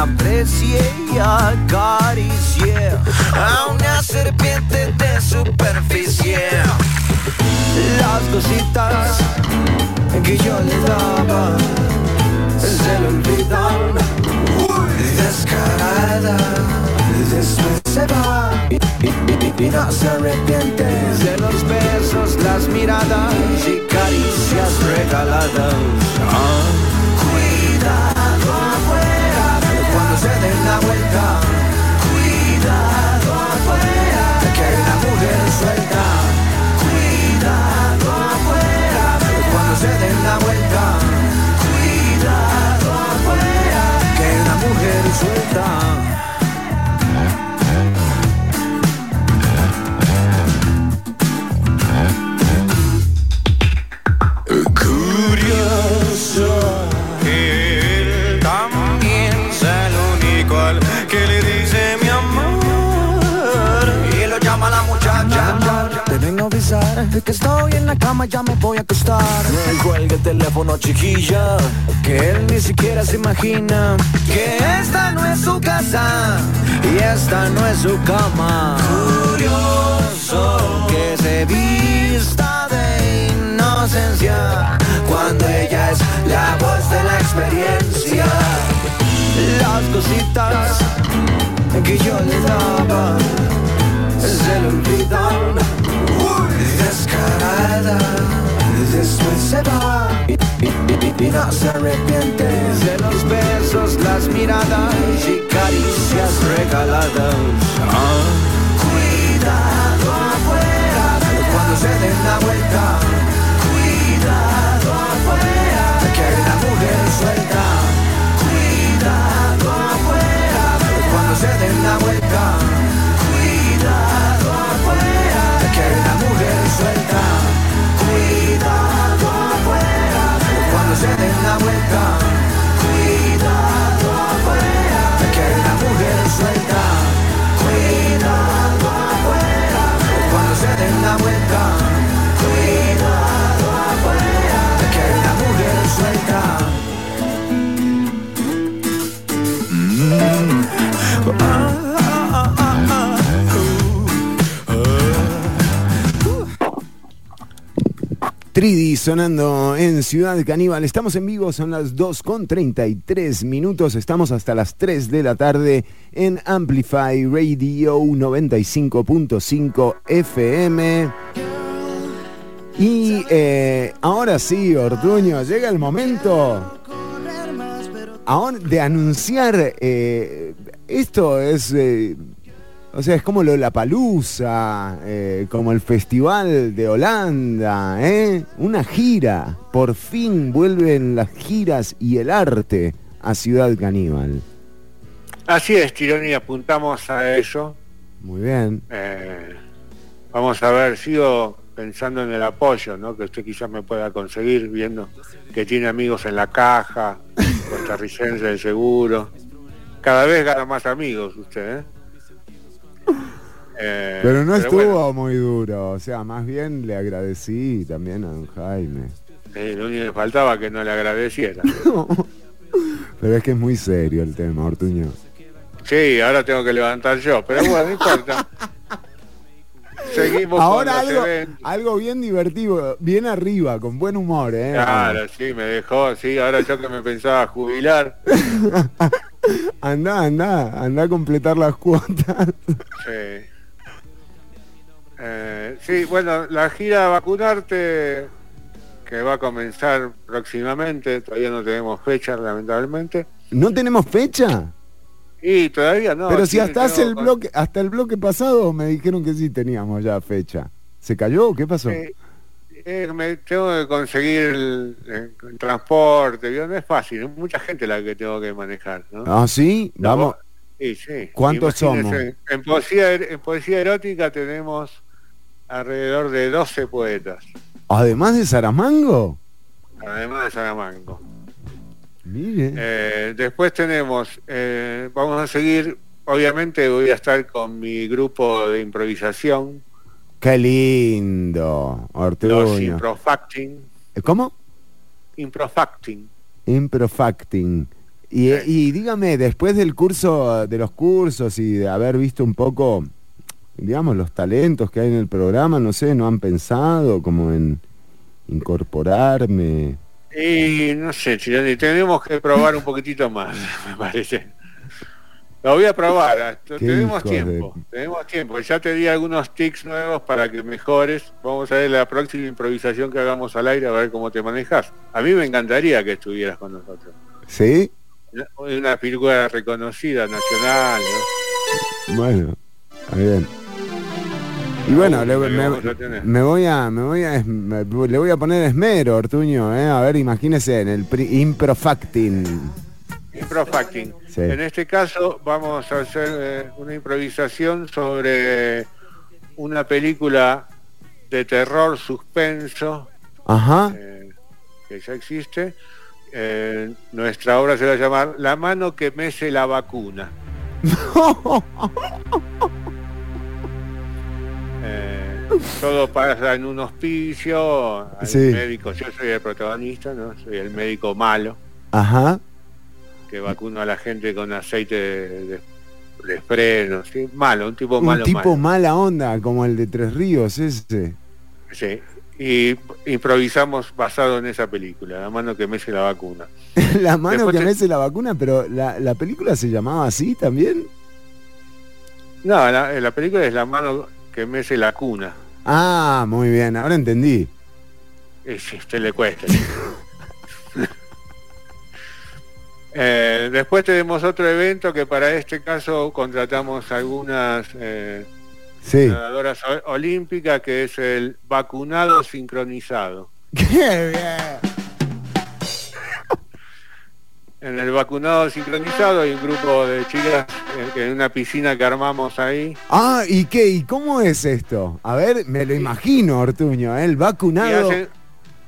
Aprecie y acaricie a una serpiente de superficie. Las cositas que yo le daba se le olvidan. Descarada, después se va y, no se arrepiente de los besos, las miradas y caricias regaladas. Ah. Cuidado de que estoy en la cama, ya me voy a acostar. Cuelga el teléfono, chiquilla, que él ni siquiera se imagina que esta no es su casa y esta no es su cama. Curioso que se vista de inocencia cuando ella es la voz de la experiencia. Las cositas que yo le daba se le olvidan. Descarada, después se va y, y- no se arrepiente de los besos, las miradas y caricias regaladas. Cuidado afuera cuando se den la vuelta. Cuidado afuera que hay una mujer suelta. Cuidado afuera cuando se den la vuelta. Cuidado afuera que hay una mujer se la vuelta. 3D sonando en Ciudad Caníbal. Estamos en vivo, son las 2 con 33 minutos. Estamos hasta las 3 de la tarde en Amplify Radio 95.5 FM. Y eh, ahora sí, Ortuño, llega el momento de anunciar. Eh, esto es. Eh, o sea, es como lo la palusa, como el Festival de Holanda, ¿eh? Una gira. Por fin vuelven las giras y el arte a Ciudad Caníbal. Así es, Tirón, y apuntamos a eso. Muy bien. Eh, vamos a ver, sigo pensando en el apoyo, ¿no? Que usted quizás me pueda conseguir, viendo que tiene amigos en la caja, costarricense de seguro. Cada vez gana más amigos usted, ¿eh? Eh, Pero no estuvo bueno, muy duro, o sea, más bien le agradecí también a don Jaime. eh, lo único que faltaba que no le agradeciera. Pero es que es muy serio el tema, Ortuño. Sí, ahora tengo que levantar yo, pero bueno, no importa. Seguimos Ahora algo, algo bien divertido, bien arriba, con buen humor, ¿eh? Claro, sí, me dejó, sí, ahora yo que me pensaba jubilar. Anda, anda, anda a completar las cuotas. Sí. Eh, sí, bueno, la gira Vacunarte, que va a comenzar próximamente, todavía no tenemos fecha, lamentablemente. ¿No tenemos fecha? Y todavía no. Pero si hasta hace el bloque, hasta el bloque pasado me dijeron que sí teníamos ya fecha. ¿Se cayó? ¿Qué pasó? Eh, eh, me tengo que conseguir el, el- el transporte, ¿vio? no es fácil, es mucha gente la que tengo que manejar, ¿no? Ah, sí, vamos. voz- Sí, sí. ¿Cuántos Imagínese, En poesía, en poesía erótica tenemos alrededor de 12 poetas, Además de Saramango. además de Salamanco. Mire. Eh, después tenemos, eh, vamos a seguir, obviamente voy a estar con mi grupo de improvisación, Qué lindo, los Ortuño. Improfacting, ¿Cómo? Improfacting. Improfacting. Y, y dígame, después del curso, de los cursos y de haber visto un poco, digamos, los talentos que hay en el programa, no sé, ¿no han pensado como en incorporarme? Y no sé, Chironi, tenemos que probar un poquitito más, me parece. Lo voy a probar, Qué tenemos tiempo, tenemos tiempo. Ya te di algunos tics nuevos para que mejores. Vamos a ver la próxima improvisación que hagamos al aire, a ver cómo te manejas. A mí me encantaría que estuvieras con nosotros. ¿Sí? Una- Una figura reconocida, nacional, ¿no? Bueno, bien. Y bueno, le, me, voy a, me voy a, me- le voy a poner esmero, Ortuño, ¿eh? A ver, imagínese en el improfacting. Improfacting. Sí. En este caso vamos a hacer eh, una improvisación sobre una película de terror suspenso Ajá. eh, que ya existe. Eh, nuestra obra se va a llamar La mano que mece la vacuna. Eh, todo pasa en un hospicio, hay Sí. médicos, yo soy el protagonista, ¿no? soy el médico malo Ajá. que vacuna a la gente con aceite de, de- de freno, ¿sí? malo, un tipo Un malo, tipo malo. mala onda, como el de Tres Ríos, ese. Sí. Y improvisamos basado en esa película, la mano que mece la vacuna. la mano Después que mece la vacuna, pero la, la película se llamaba así también. No, la, la película es la mano que mece la cuna. Ah, muy bien, ahora entendí. Y si usted le cuesta. Eh, después tenemos otro evento que para este caso contratamos algunas eh, Sí. nadadoras olímpicas que es el vacunado sincronizado. ¡Qué bien! En el vacunado sincronizado hay un grupo de chicas en una piscina que armamos ahí Ah, ¿y qué? ¿Y cómo es esto? A ver, me lo imagino, Ortuño, ¿eh? el y vacunado. hacen,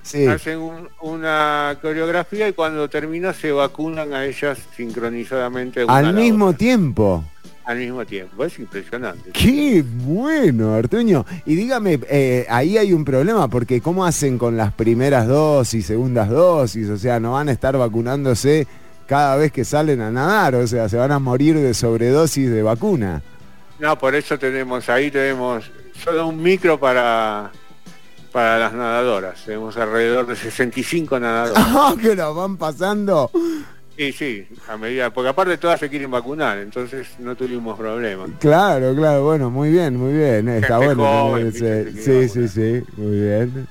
Sí. hacen un- una coreografía y cuando termina se vacunan a ellas sincronizadamente una Al mismo otra, tiempo. al mismo tiempo. Es impresionante. Qué bueno, Ortuño. Y dígame, eh, ahí hay un problema, porque ¿cómo hacen con las primeras dosis, segundas dosis? O sea, no van a estar vacunándose cada vez que salen a nadar, o sea, se van a morir de sobredosis de vacuna. No, por eso tenemos ahí tenemos solo un micro para para las nadadoras. Tenemos alrededor de 65 nadadoras. ¡Ah, que lo van pasando! Y sí, a medida, porque aparte todas se quieren vacunar, entonces no tuvimos problema. Claro, claro, bueno, muy bien, muy bien. Está Gente bueno. joven, ese- Sí, sí, sí, muy bien.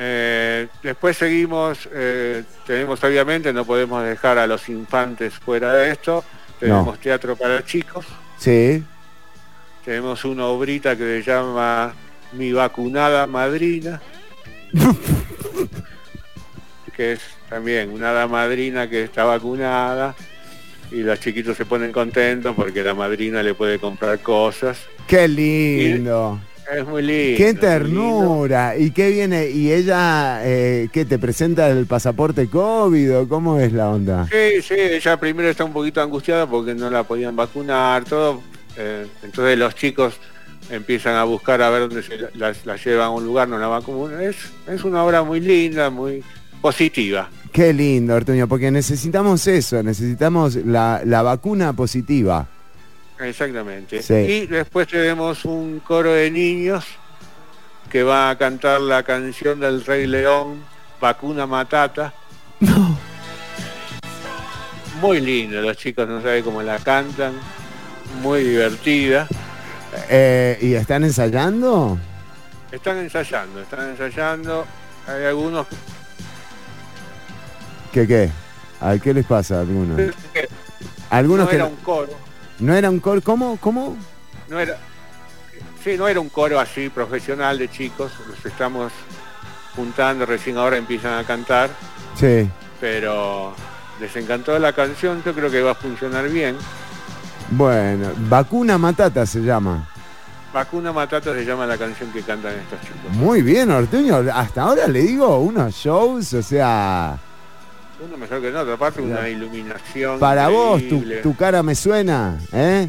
Eh, después seguimos, eh, tenemos obviamente, no podemos dejar a los infantes fuera de esto. Tenemos teatro para chicos, Sí. tenemos una obrita que se llama Mi vacunada madrina, que es también una hada madrina que está vacunada y los chiquitos se ponen contentos porque la madrina le puede comprar cosas. Qué lindo. Es muy lindo. Qué lindo. ternura. ¿Y qué viene? ¿Y ella eh, qué te presenta el pasaporte COVID o cómo es la onda? Sí, sí, ella primero está un poquito angustiada porque no la podían vacunar, todo. eh, entonces los chicos empiezan a buscar a ver dónde se las, las llevan a un lugar, no la vacunan. Es, es una obra muy linda, muy positiva. Qué lindo, Ortuño, porque necesitamos eso, necesitamos la, la vacuna positiva. Exactamente. Sí. Y después tenemos un coro de niños que va a cantar la canción del Rey León, Vacuna Matata. Muy lindo, los chicos no saben cómo la cantan, muy divertida. Eh, ¿Y están ensayando? Están ensayando, están ensayando. Hay algunos ¿Qué qué? ¿A qué les pasa a algunos? que Algunos no que era no- un coro, no era un coro. ¿Cómo? ¿Cómo? no era, sí, no era un coro así profesional de chicos. Los estamos juntando, recién ahora empiezan a cantar, Sí. pero les encantó la canción. Yo creo que va a funcionar bien. Bueno, vacuna matata se llama. Vacuna Matata se llama la canción que cantan estos chicos. Muy bien, Ortuño. Hasta ahora le digo unos shows, o sea, Uno mejor que el otro, aparte una iluminación. para vos tu cara me suena, ¿eh?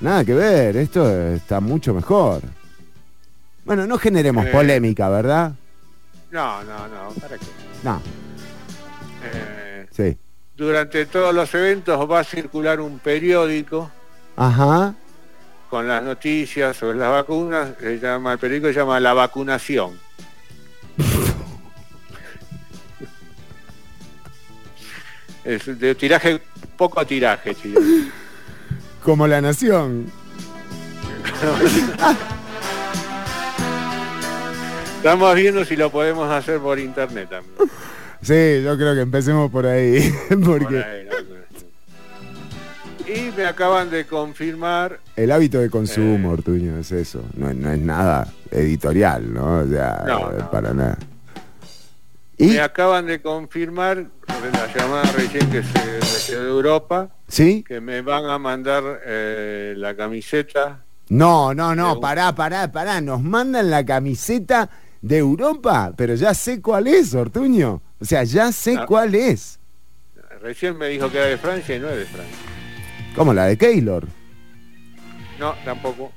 Nada que ver, esto está mucho mejor. Bueno, no generemos Eh. polémica, ¿verdad? No, no, no, ¿para qué? No, Eh, sí. durante todos los eventos va a circular un periódico Ajá. con las noticias sobre las vacunas. Se llama, el periódico se llama La Vacunación. Es de tiraje, poco tiraje, chicos. Como la nación. Estamos viendo si lo podemos hacer por internet también. Sí, yo creo que empecemos por ahí. Porque Por ahí, ¿no? Y me acaban de confirmar, el hábito de Eh. consumo, Ortuño, es eso. No, no es nada editorial, ¿no? O sea, eh, para nada. Y, me acaban de confirmar, de la llamada recién que se recibió de Europa, ¿sí? que me van a mandar eh, la camiseta. No, no, no, De- pará, pará, pará. Nos mandan la camiseta de Europa, pero ya sé cuál es, Ortuño. O sea, ya sé Ah. cuál es. Recién me dijo que era de Francia y no es de Francia. Como la de Keylor. No, tampoco.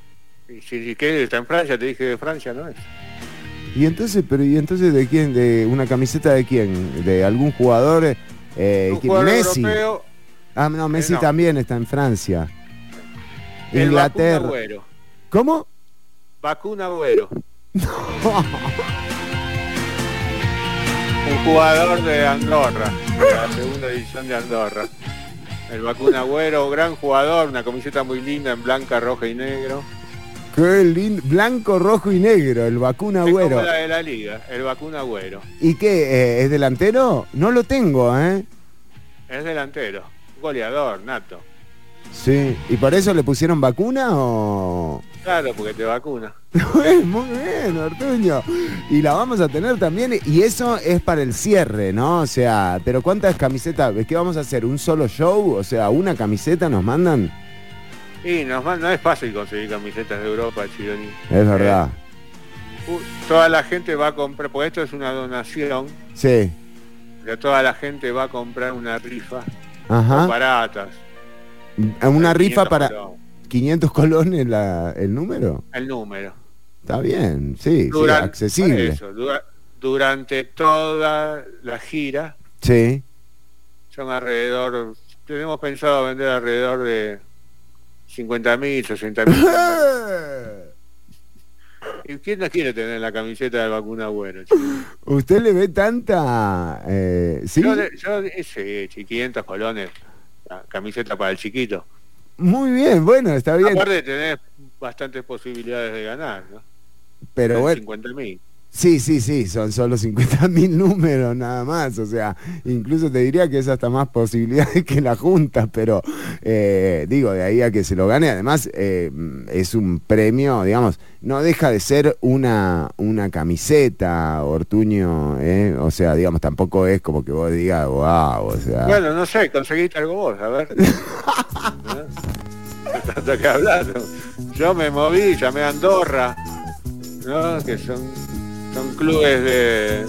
Y si, si que está en Francia, te dije de Francia, ¿no es? Y entonces, pero ¿y entonces de quién? ¿De una camiseta de quién? ¿De algún jugador? Eh, Un ¿quién? jugador Messi. europeo, Ah, no, Messi no. también está en Francia. el Inglaterra. Vacuna. ¿Cómo? Vacuna Agüero. Un jugador de Andorra, de la segunda división de Andorra. El Vacuna Agüero, gran jugador, una camiseta muy linda en blanca, roja y negro. Qué lindo. Blanco, rojo y negro, el vacuna Es como güero. la de la liga, el Vacuna Agüero. ¿Y qué? eh, ¿Es delantero? No lo tengo, ¿eh? Es delantero, goleador, nato. Sí. ¿Y por eso le pusieron vacuna o...? Claro, porque te vacuna. Muy bien, Ortuño. Y la vamos a tener también. Y eso es para el cierre, ¿no? O sea, pero ¿cuántas camisetas? ¿Es que vamos a hacer? ¿Un solo show? O sea, ¿una camiseta nos mandan? Y man- no es fácil conseguir camisetas de Europa, Chironi. Es verdad. Uh, toda la gente va a comprar, porque esto es una donación, Sí. pero toda la gente va a comprar una rifa Ajá. baratas. Una rifa 500 para colones, 500 colones la- el número. El número. Está bien, sí, accesible. eso, dura- durante toda la gira Sí. son alrededor, tenemos pensado vender alrededor de 50 mil, 60 mil. ¿Y quién no quiere tener la camiseta de vacuna bueno? chico? ¿Usted le ve tanta... eh, ¿Sí? Yo, ese, chi- 500 colones, la camiseta para el chiquito. Muy bien, bueno, está bien. Aparte de tener bastantes posibilidades de ganar, ¿no? Pero bueno, 50 mil. Sí, sí, sí, son solo 50 mil números nada más. O sea, incluso te diría que es hasta más posibilidades que la Junta, pero eh, digo, de ahí a que se lo gane, además eh, es un premio, digamos, no deja de ser una, una camiseta, Ortuño, ¿eh? o sea, digamos, tampoco es como que vos digas, wow, o sea... Bueno, no sé, conseguiste algo vos, a ver. Tanto que hablar. Yo me moví, llamé a Andorra, ¿no? Que son, son clubes de,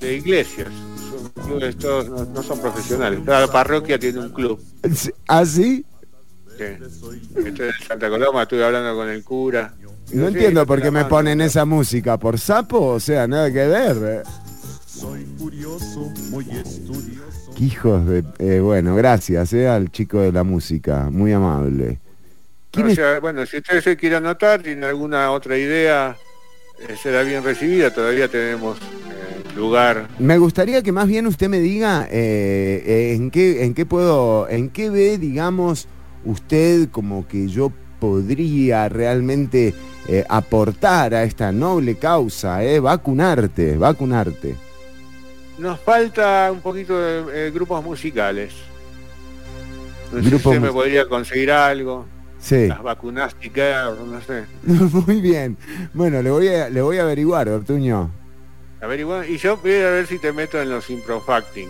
de iglesias. Son clubes todos, no, no son profesionales. Cada parroquia tiene un club. ¿Ah, sí? Sí. Este de Santa Coloma, estuve hablando con el cura. No Sí, entiendo por qué me ponen esa música. ¿Por sapo? O sea, nada que ver. Soy curioso, muy estudioso. Qué Hijos de... eh, bueno, gracias eh, al chico de la música. Muy amable. ¿Quién O es- sea, bueno, si usted se quiere anotar, tiene alguna otra idea, eh, será bien recibida. Todavía tenemos eh, lugar. Me gustaría que más bien usted me diga eh, eh, en qué en qué puedo en qué ve digamos usted como que yo podría realmente eh, aportar a esta noble causa, eh, vacunarte, vacunarte. Nos falta un poquito de eh, grupos musicales. No sé si usted me podría conseguir algo. Sí. Las vacunas Girl, no sé. Muy bien. Bueno, le voy a le voy a averiguar, Ortuño. Averigua- Y yo voy a ver si te meto en los improfacting.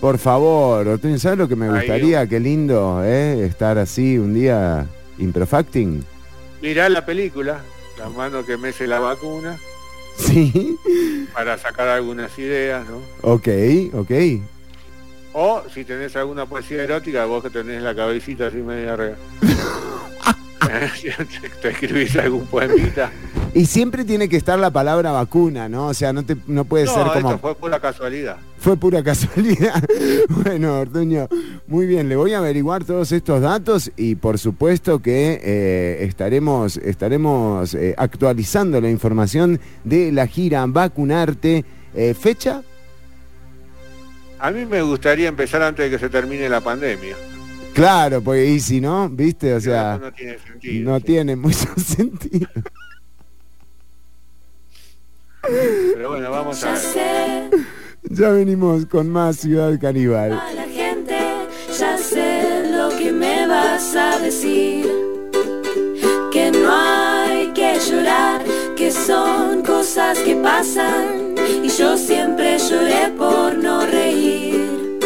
Por favor, Ortuño, ¿sabes lo que me Ahí, gustaría? Qué lindo, eh, estar así un día improfacting. Mirá la película, La mano que mece la vacuna, Sí. para sacar algunas ideas, ¿no? Ok, ok. O si tenés alguna poesía erótica, vos que tenés la cabecita así media re... te, te escribís algún poemita. Y siempre tiene que estar la palabra vacuna, ¿no? O sea, no te no puede no, ser como esto fue pura casualidad. fue pura casualidad. bueno, Ortuño, muy bien, le voy a averiguar todos estos datos y por supuesto que eh, estaremos estaremos eh, actualizando la información de la gira Vacunarte. Eh, ¿Fecha? A mí me gustaría empezar antes de que se termine la pandemia. Claro, pues y si no, ¿viste? O sea, no tiene sentido. no tiene mucho sentido. Pero bueno, vamos a ver. Ya venimos con más Ciudad Caníbal. la gente, ya sé lo que me vas a decir. Que no hay que llorar, que son cosas que pasan. Yo siempre lloré por no reír.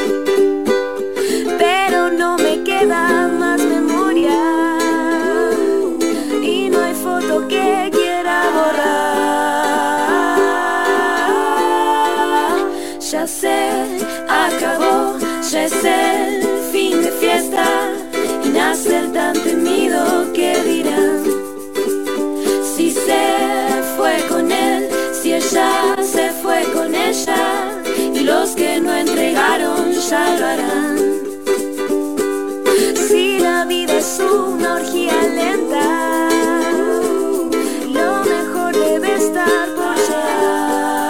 Pero no me queda más memoria. Y no hay foto que quiera borrar. Ya sé, acabó, ya es el fin de fiesta y nace el tan temido que dirán. Y los que no entregaron ya lo harán. Si la vida es una orgía lenta, lo mejor debe estar por llegar.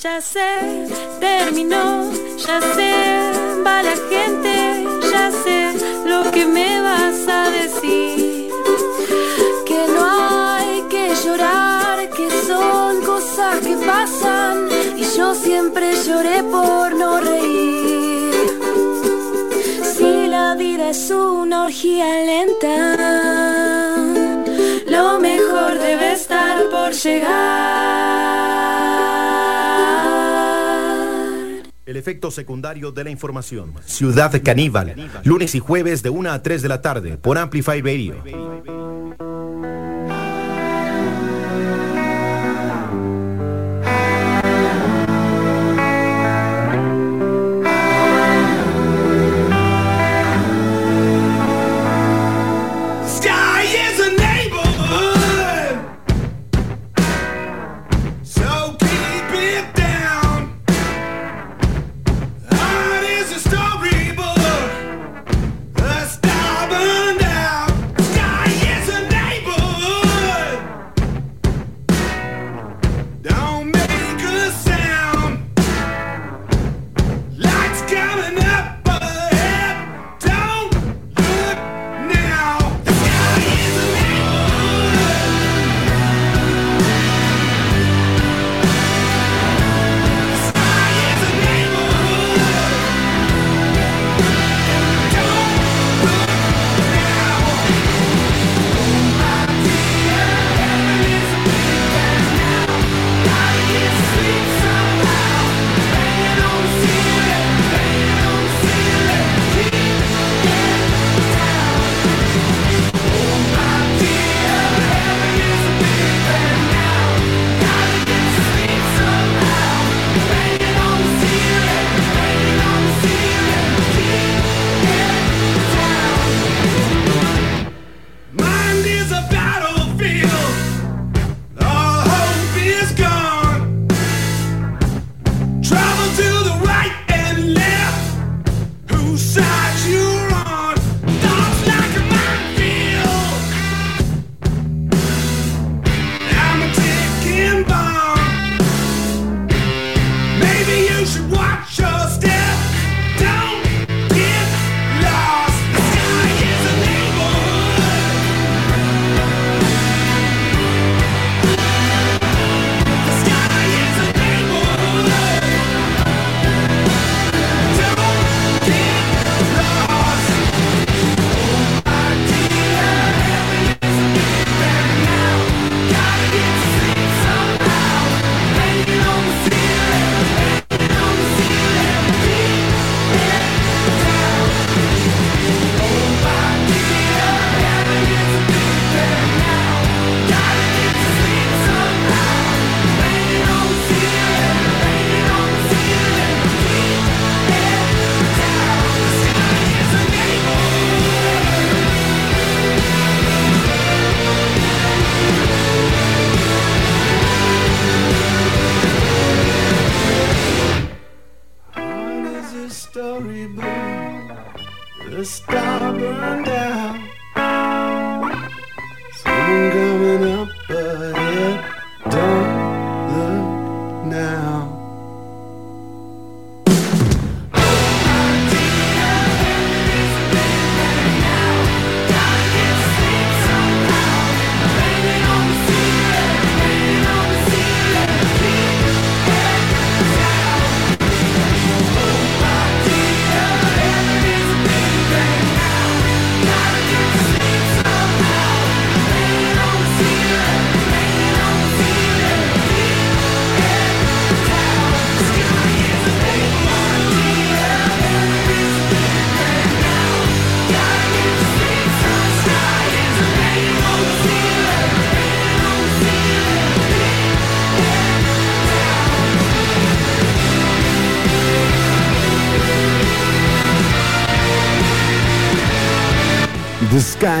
Ya sé, terminó, ya sé, va la gente, ya sé lo que me vas a decir. Pasan y yo siempre lloré por no reír. Si la vida es una orgía lenta, lo mejor debe estar por llegar. El efecto secundario de la información. Ciudad Caníbal. Lunes y jueves de 1 a 3 de la tarde por Amplify Radio.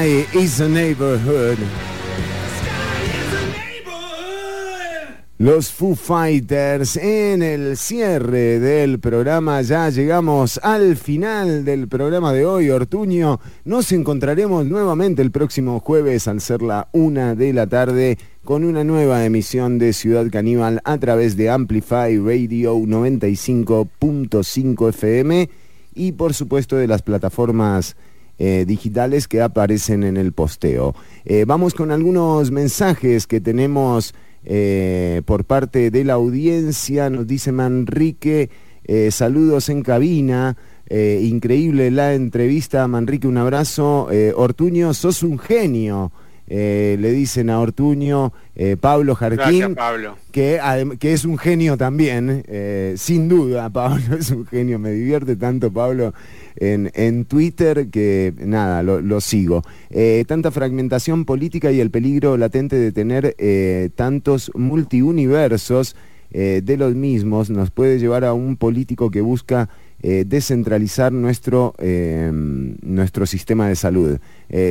Sky is a Neighborhood. Los Foo Fighters en el cierre del programa. Ya llegamos al final del programa de hoy, Ortuño. Nos encontraremos nuevamente el próximo jueves al ser la una de la tarde con una nueva emisión de Ciudad Caníbal a través de Amplify Radio 95.5 FM y por supuesto de las plataformas eh, digitales que aparecen en el posteo. Eh, vamos con algunos mensajes que tenemos eh, por parte de la audiencia. Nos dice Manrique, saludos en cabina. Increíble la entrevista, Manrique, un abrazo. Ortuño, sos un genio. Eh, le dicen a Ortuño, eh, Pablo Jarquín, Gracias, Pablo. que, que es un genio también, eh, sin duda, Pablo es un genio, me divierte tanto Pablo en, en Twitter que nada, lo, sigo. Eh, tanta fragmentación política y el peligro latente de tener eh, tantos multiuniversos eh, de los mismos nos puede llevar a un político que busca descentralizar nuestro, eh, nuestro sistema de salud.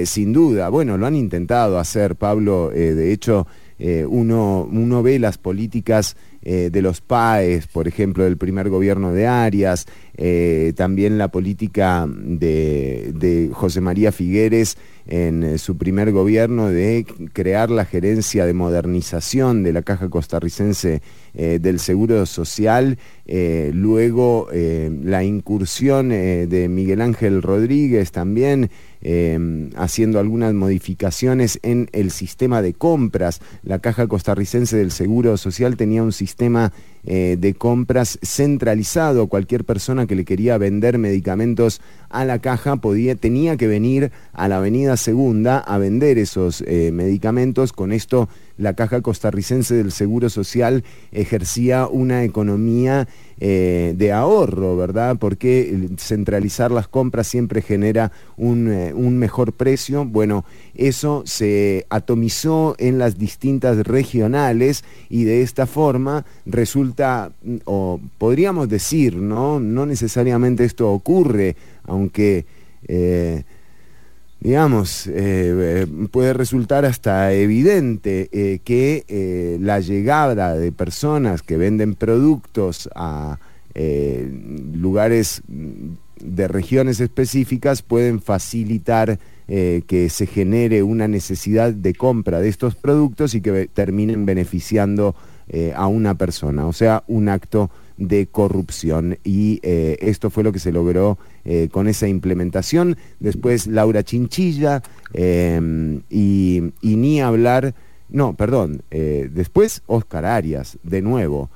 Sin duda, bueno, lo han intentado hacer, Pablo, de hecho, eh, uno, uno ve las políticas eh, de los PAES, por ejemplo, del primer gobierno de Arias, eh, también la política de, José María Figueres en su primer gobierno de crear la gerencia de modernización de la Caja Costarricense del Seguro Social, luego la incursión de Miguel Ángel Rodríguez también eh, haciendo algunas modificaciones en el sistema de compras. La Caja Costarricense del Seguro Social tenía un sistema eh, de compras centralizado. Cualquier persona que le quería vender medicamentos a la caja podía, tenía que venir a la Avenida Segunda a vender esos eh, medicamentos. Con esto la Caja Costarricense del Seguro Social ejercía una economía eh, de ahorro, ¿verdad? Porque centralizar las compras siempre genera un, eh, un mejor precio. Bueno, eso se atomizó en las distintas regionales y de esta forma resulta, mm, o podríamos decir, ¿no? No necesariamente esto ocurre, aunque... eh, digamos, eh, eh, puede resultar hasta evidente eh, que la llegada de personas que venden productos a lugares de regiones específicas pueden facilitar que se genere una necesidad de compra de estos productos y que terminen beneficiando a una persona, o sea, un acto de corrupción. Y eh, esto fue lo que se logró eh, con esa implementación. Después Laura Chinchilla eh, y, ni hablar, no, perdón, eh, después Oscar Arias, de nuevo.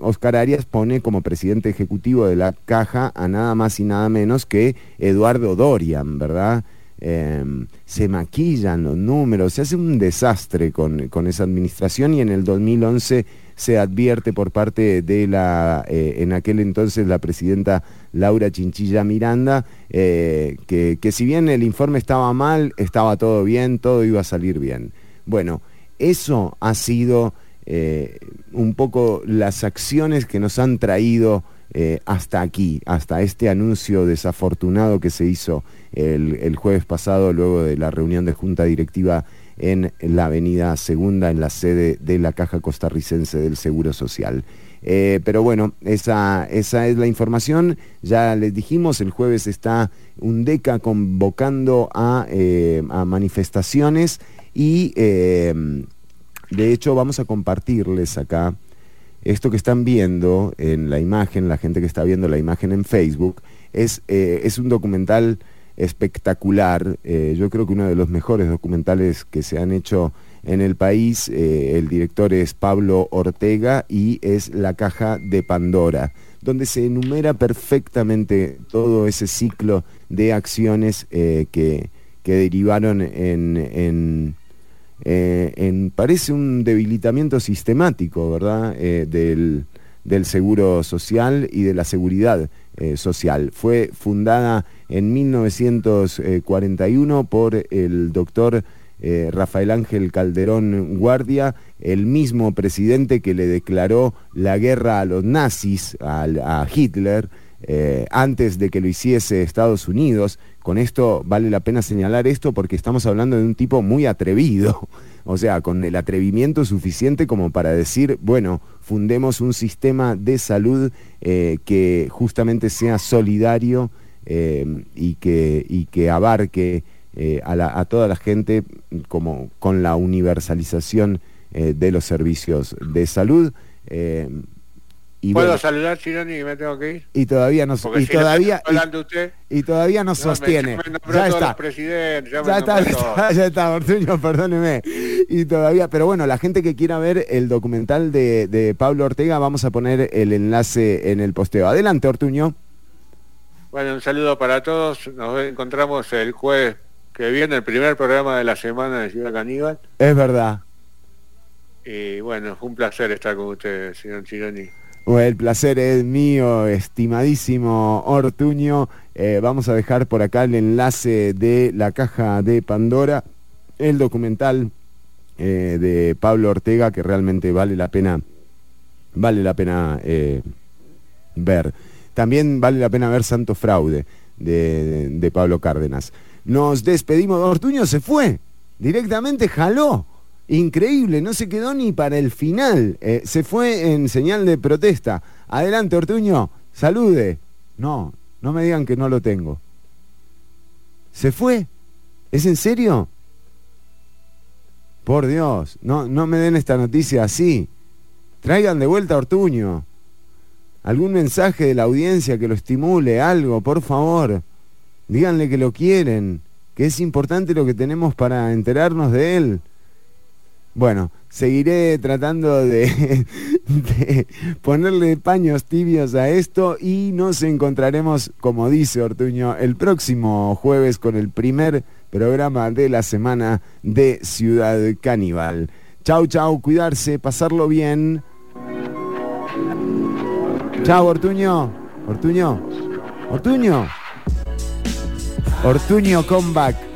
Oscar Arias pone como presidente ejecutivo de la caja a nada más y nada menos que Eduardo Dorian, ¿verdad? Eh, se maquillan los números, se hace un desastre con, con esa administración y en el 2011 se advierte por parte de la, eh, en aquel entonces, la presidenta Laura Chinchilla Miranda, eh, que, que si bien el informe estaba mal, estaba todo bien, todo iba a salir bien. Bueno, eso ha sido eh, un poco las acciones que nos han traído hasta aquí, hasta este anuncio desafortunado que se hizo el, el jueves pasado luego de la reunión de junta directiva en la avenida Segunda, en la sede de la Caja Costarricense del Seguro Social. Eh, pero bueno, esa, esa es la información. Ya les dijimos, el jueves está UNDECA convocando a, eh, manifestaciones y eh, de hecho vamos a compartirles acá esto que están viendo en la imagen, la gente que está viendo la imagen en Facebook, es, es un documental espectacular. yo creo que uno de los mejores documentales que se han hecho en el país. Eh, el director es Pablo Ortega y es La Caja de Pandora, donde se enumera perfectamente todo ese ciclo de acciones eh, que, derivaron en, eh, en, parece un debilitamiento sistemático, ¿verdad?, del, del seguro social y de la seguridad social. Fue fundada en 1941 por el doctor eh, Rafael Ángel Calderón Guardia, el mismo presidente que le declaró la guerra a los nazis, a, Hitler, eh, antes de que lo hiciese Estados Unidos. Con esto vale la pena señalar esto porque estamos hablando de un tipo muy atrevido, o sea, con el atrevimiento suficiente como para decir, bueno, fundemos un sistema de salud eh, que justamente sea solidario y, que, y que abarque eh, a, toda la gente como con la universalización eh, de los servicios de salud. Y ¿Puedo saludar, Chironi, y me tengo que ir? Y todavía nos, y todavía, y, todavía nos sostiene. ya, está. ya, ya, está, ya está, Ortuño, perdóneme. Y todavía, pero bueno, la gente que quiera ver el documental de, de Pablo Ortega, vamos a poner el enlace en el posteo. Adelante, Ortuño. Bueno, un saludo para todos. Nos encontramos el jueves que viene el primer programa de la semana de Ciudad Caníbal. Es verdad. Y bueno, fue un placer estar con ustedes, señor Chironi. El placer es mío, estimadísimo Ortuño. Eh, vamos a dejar por acá el enlace de la caja de Pandora, el documental eh, de Pablo Ortega que realmente vale la pena, vale la pena eh, ver. También vale la pena ver Santo Fraude de Pablo Cárdenas. Nos despedimos, Ortuño se fue, directamente jaló. Increíble, no se quedó ni para el final. Eh, se fue en señal de protesta. Adelante, Ortuño, salude. No, no me digan que no lo tengo. ¿Se fue? ¿Es en serio? Por Dios, no, no me den esta noticia así. Traigan de vuelta a Ortuño. Algún mensaje de la audiencia que lo estimule, algo, por favor. Díganle que lo quieren, que es importante lo que tenemos para enterarnos de él. Bueno, seguiré tratando de, ponerle paños tibios a esto y nos encontraremos, como dice Ortuño, el próximo jueves con el primer programa de la semana de Ciudad Caníbal. Chau, chau, cuidarse, pasarlo bien. Chau, Ortuño. Ortuño. Ortuño. Ortuño Comeback.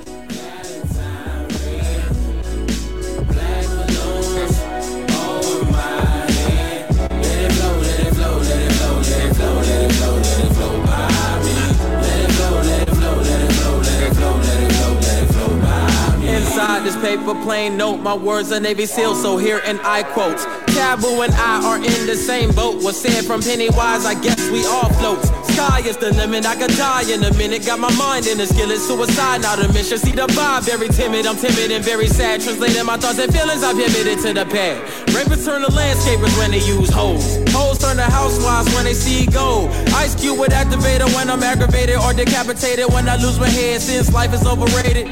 Paper plane note, my words are Navy SEAL, so here and I quote. Taboo and I are in the same boat. Was said from Pennywise, I guess we all float sky is the limit. I could die in a minute. Got my mind in a skillet. Suicide, not a mission. See the vibe, very timid. I'm timid and very sad. Translating my thoughts and feelings, I've pivoted to the pad. Rappers turn to landscapers when they use hoes. Hoes turn to housewives when they see gold. Ice Cube with activator when I'm aggravated or decapitated when I lose my head since life is overrated.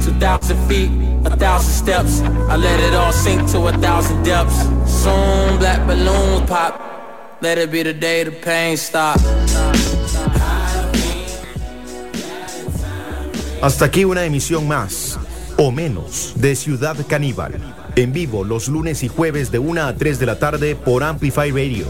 2,000 feet, a thousand steps. I let it all sink to a thousand depths. Soon black balloons pop. Let it be the day the pain stop. Hasta aquí una emisión más, o menos, de Ciudad Caníbal. En vivo los lunes y jueves de 1 a 3 de la tarde por Amplify Radio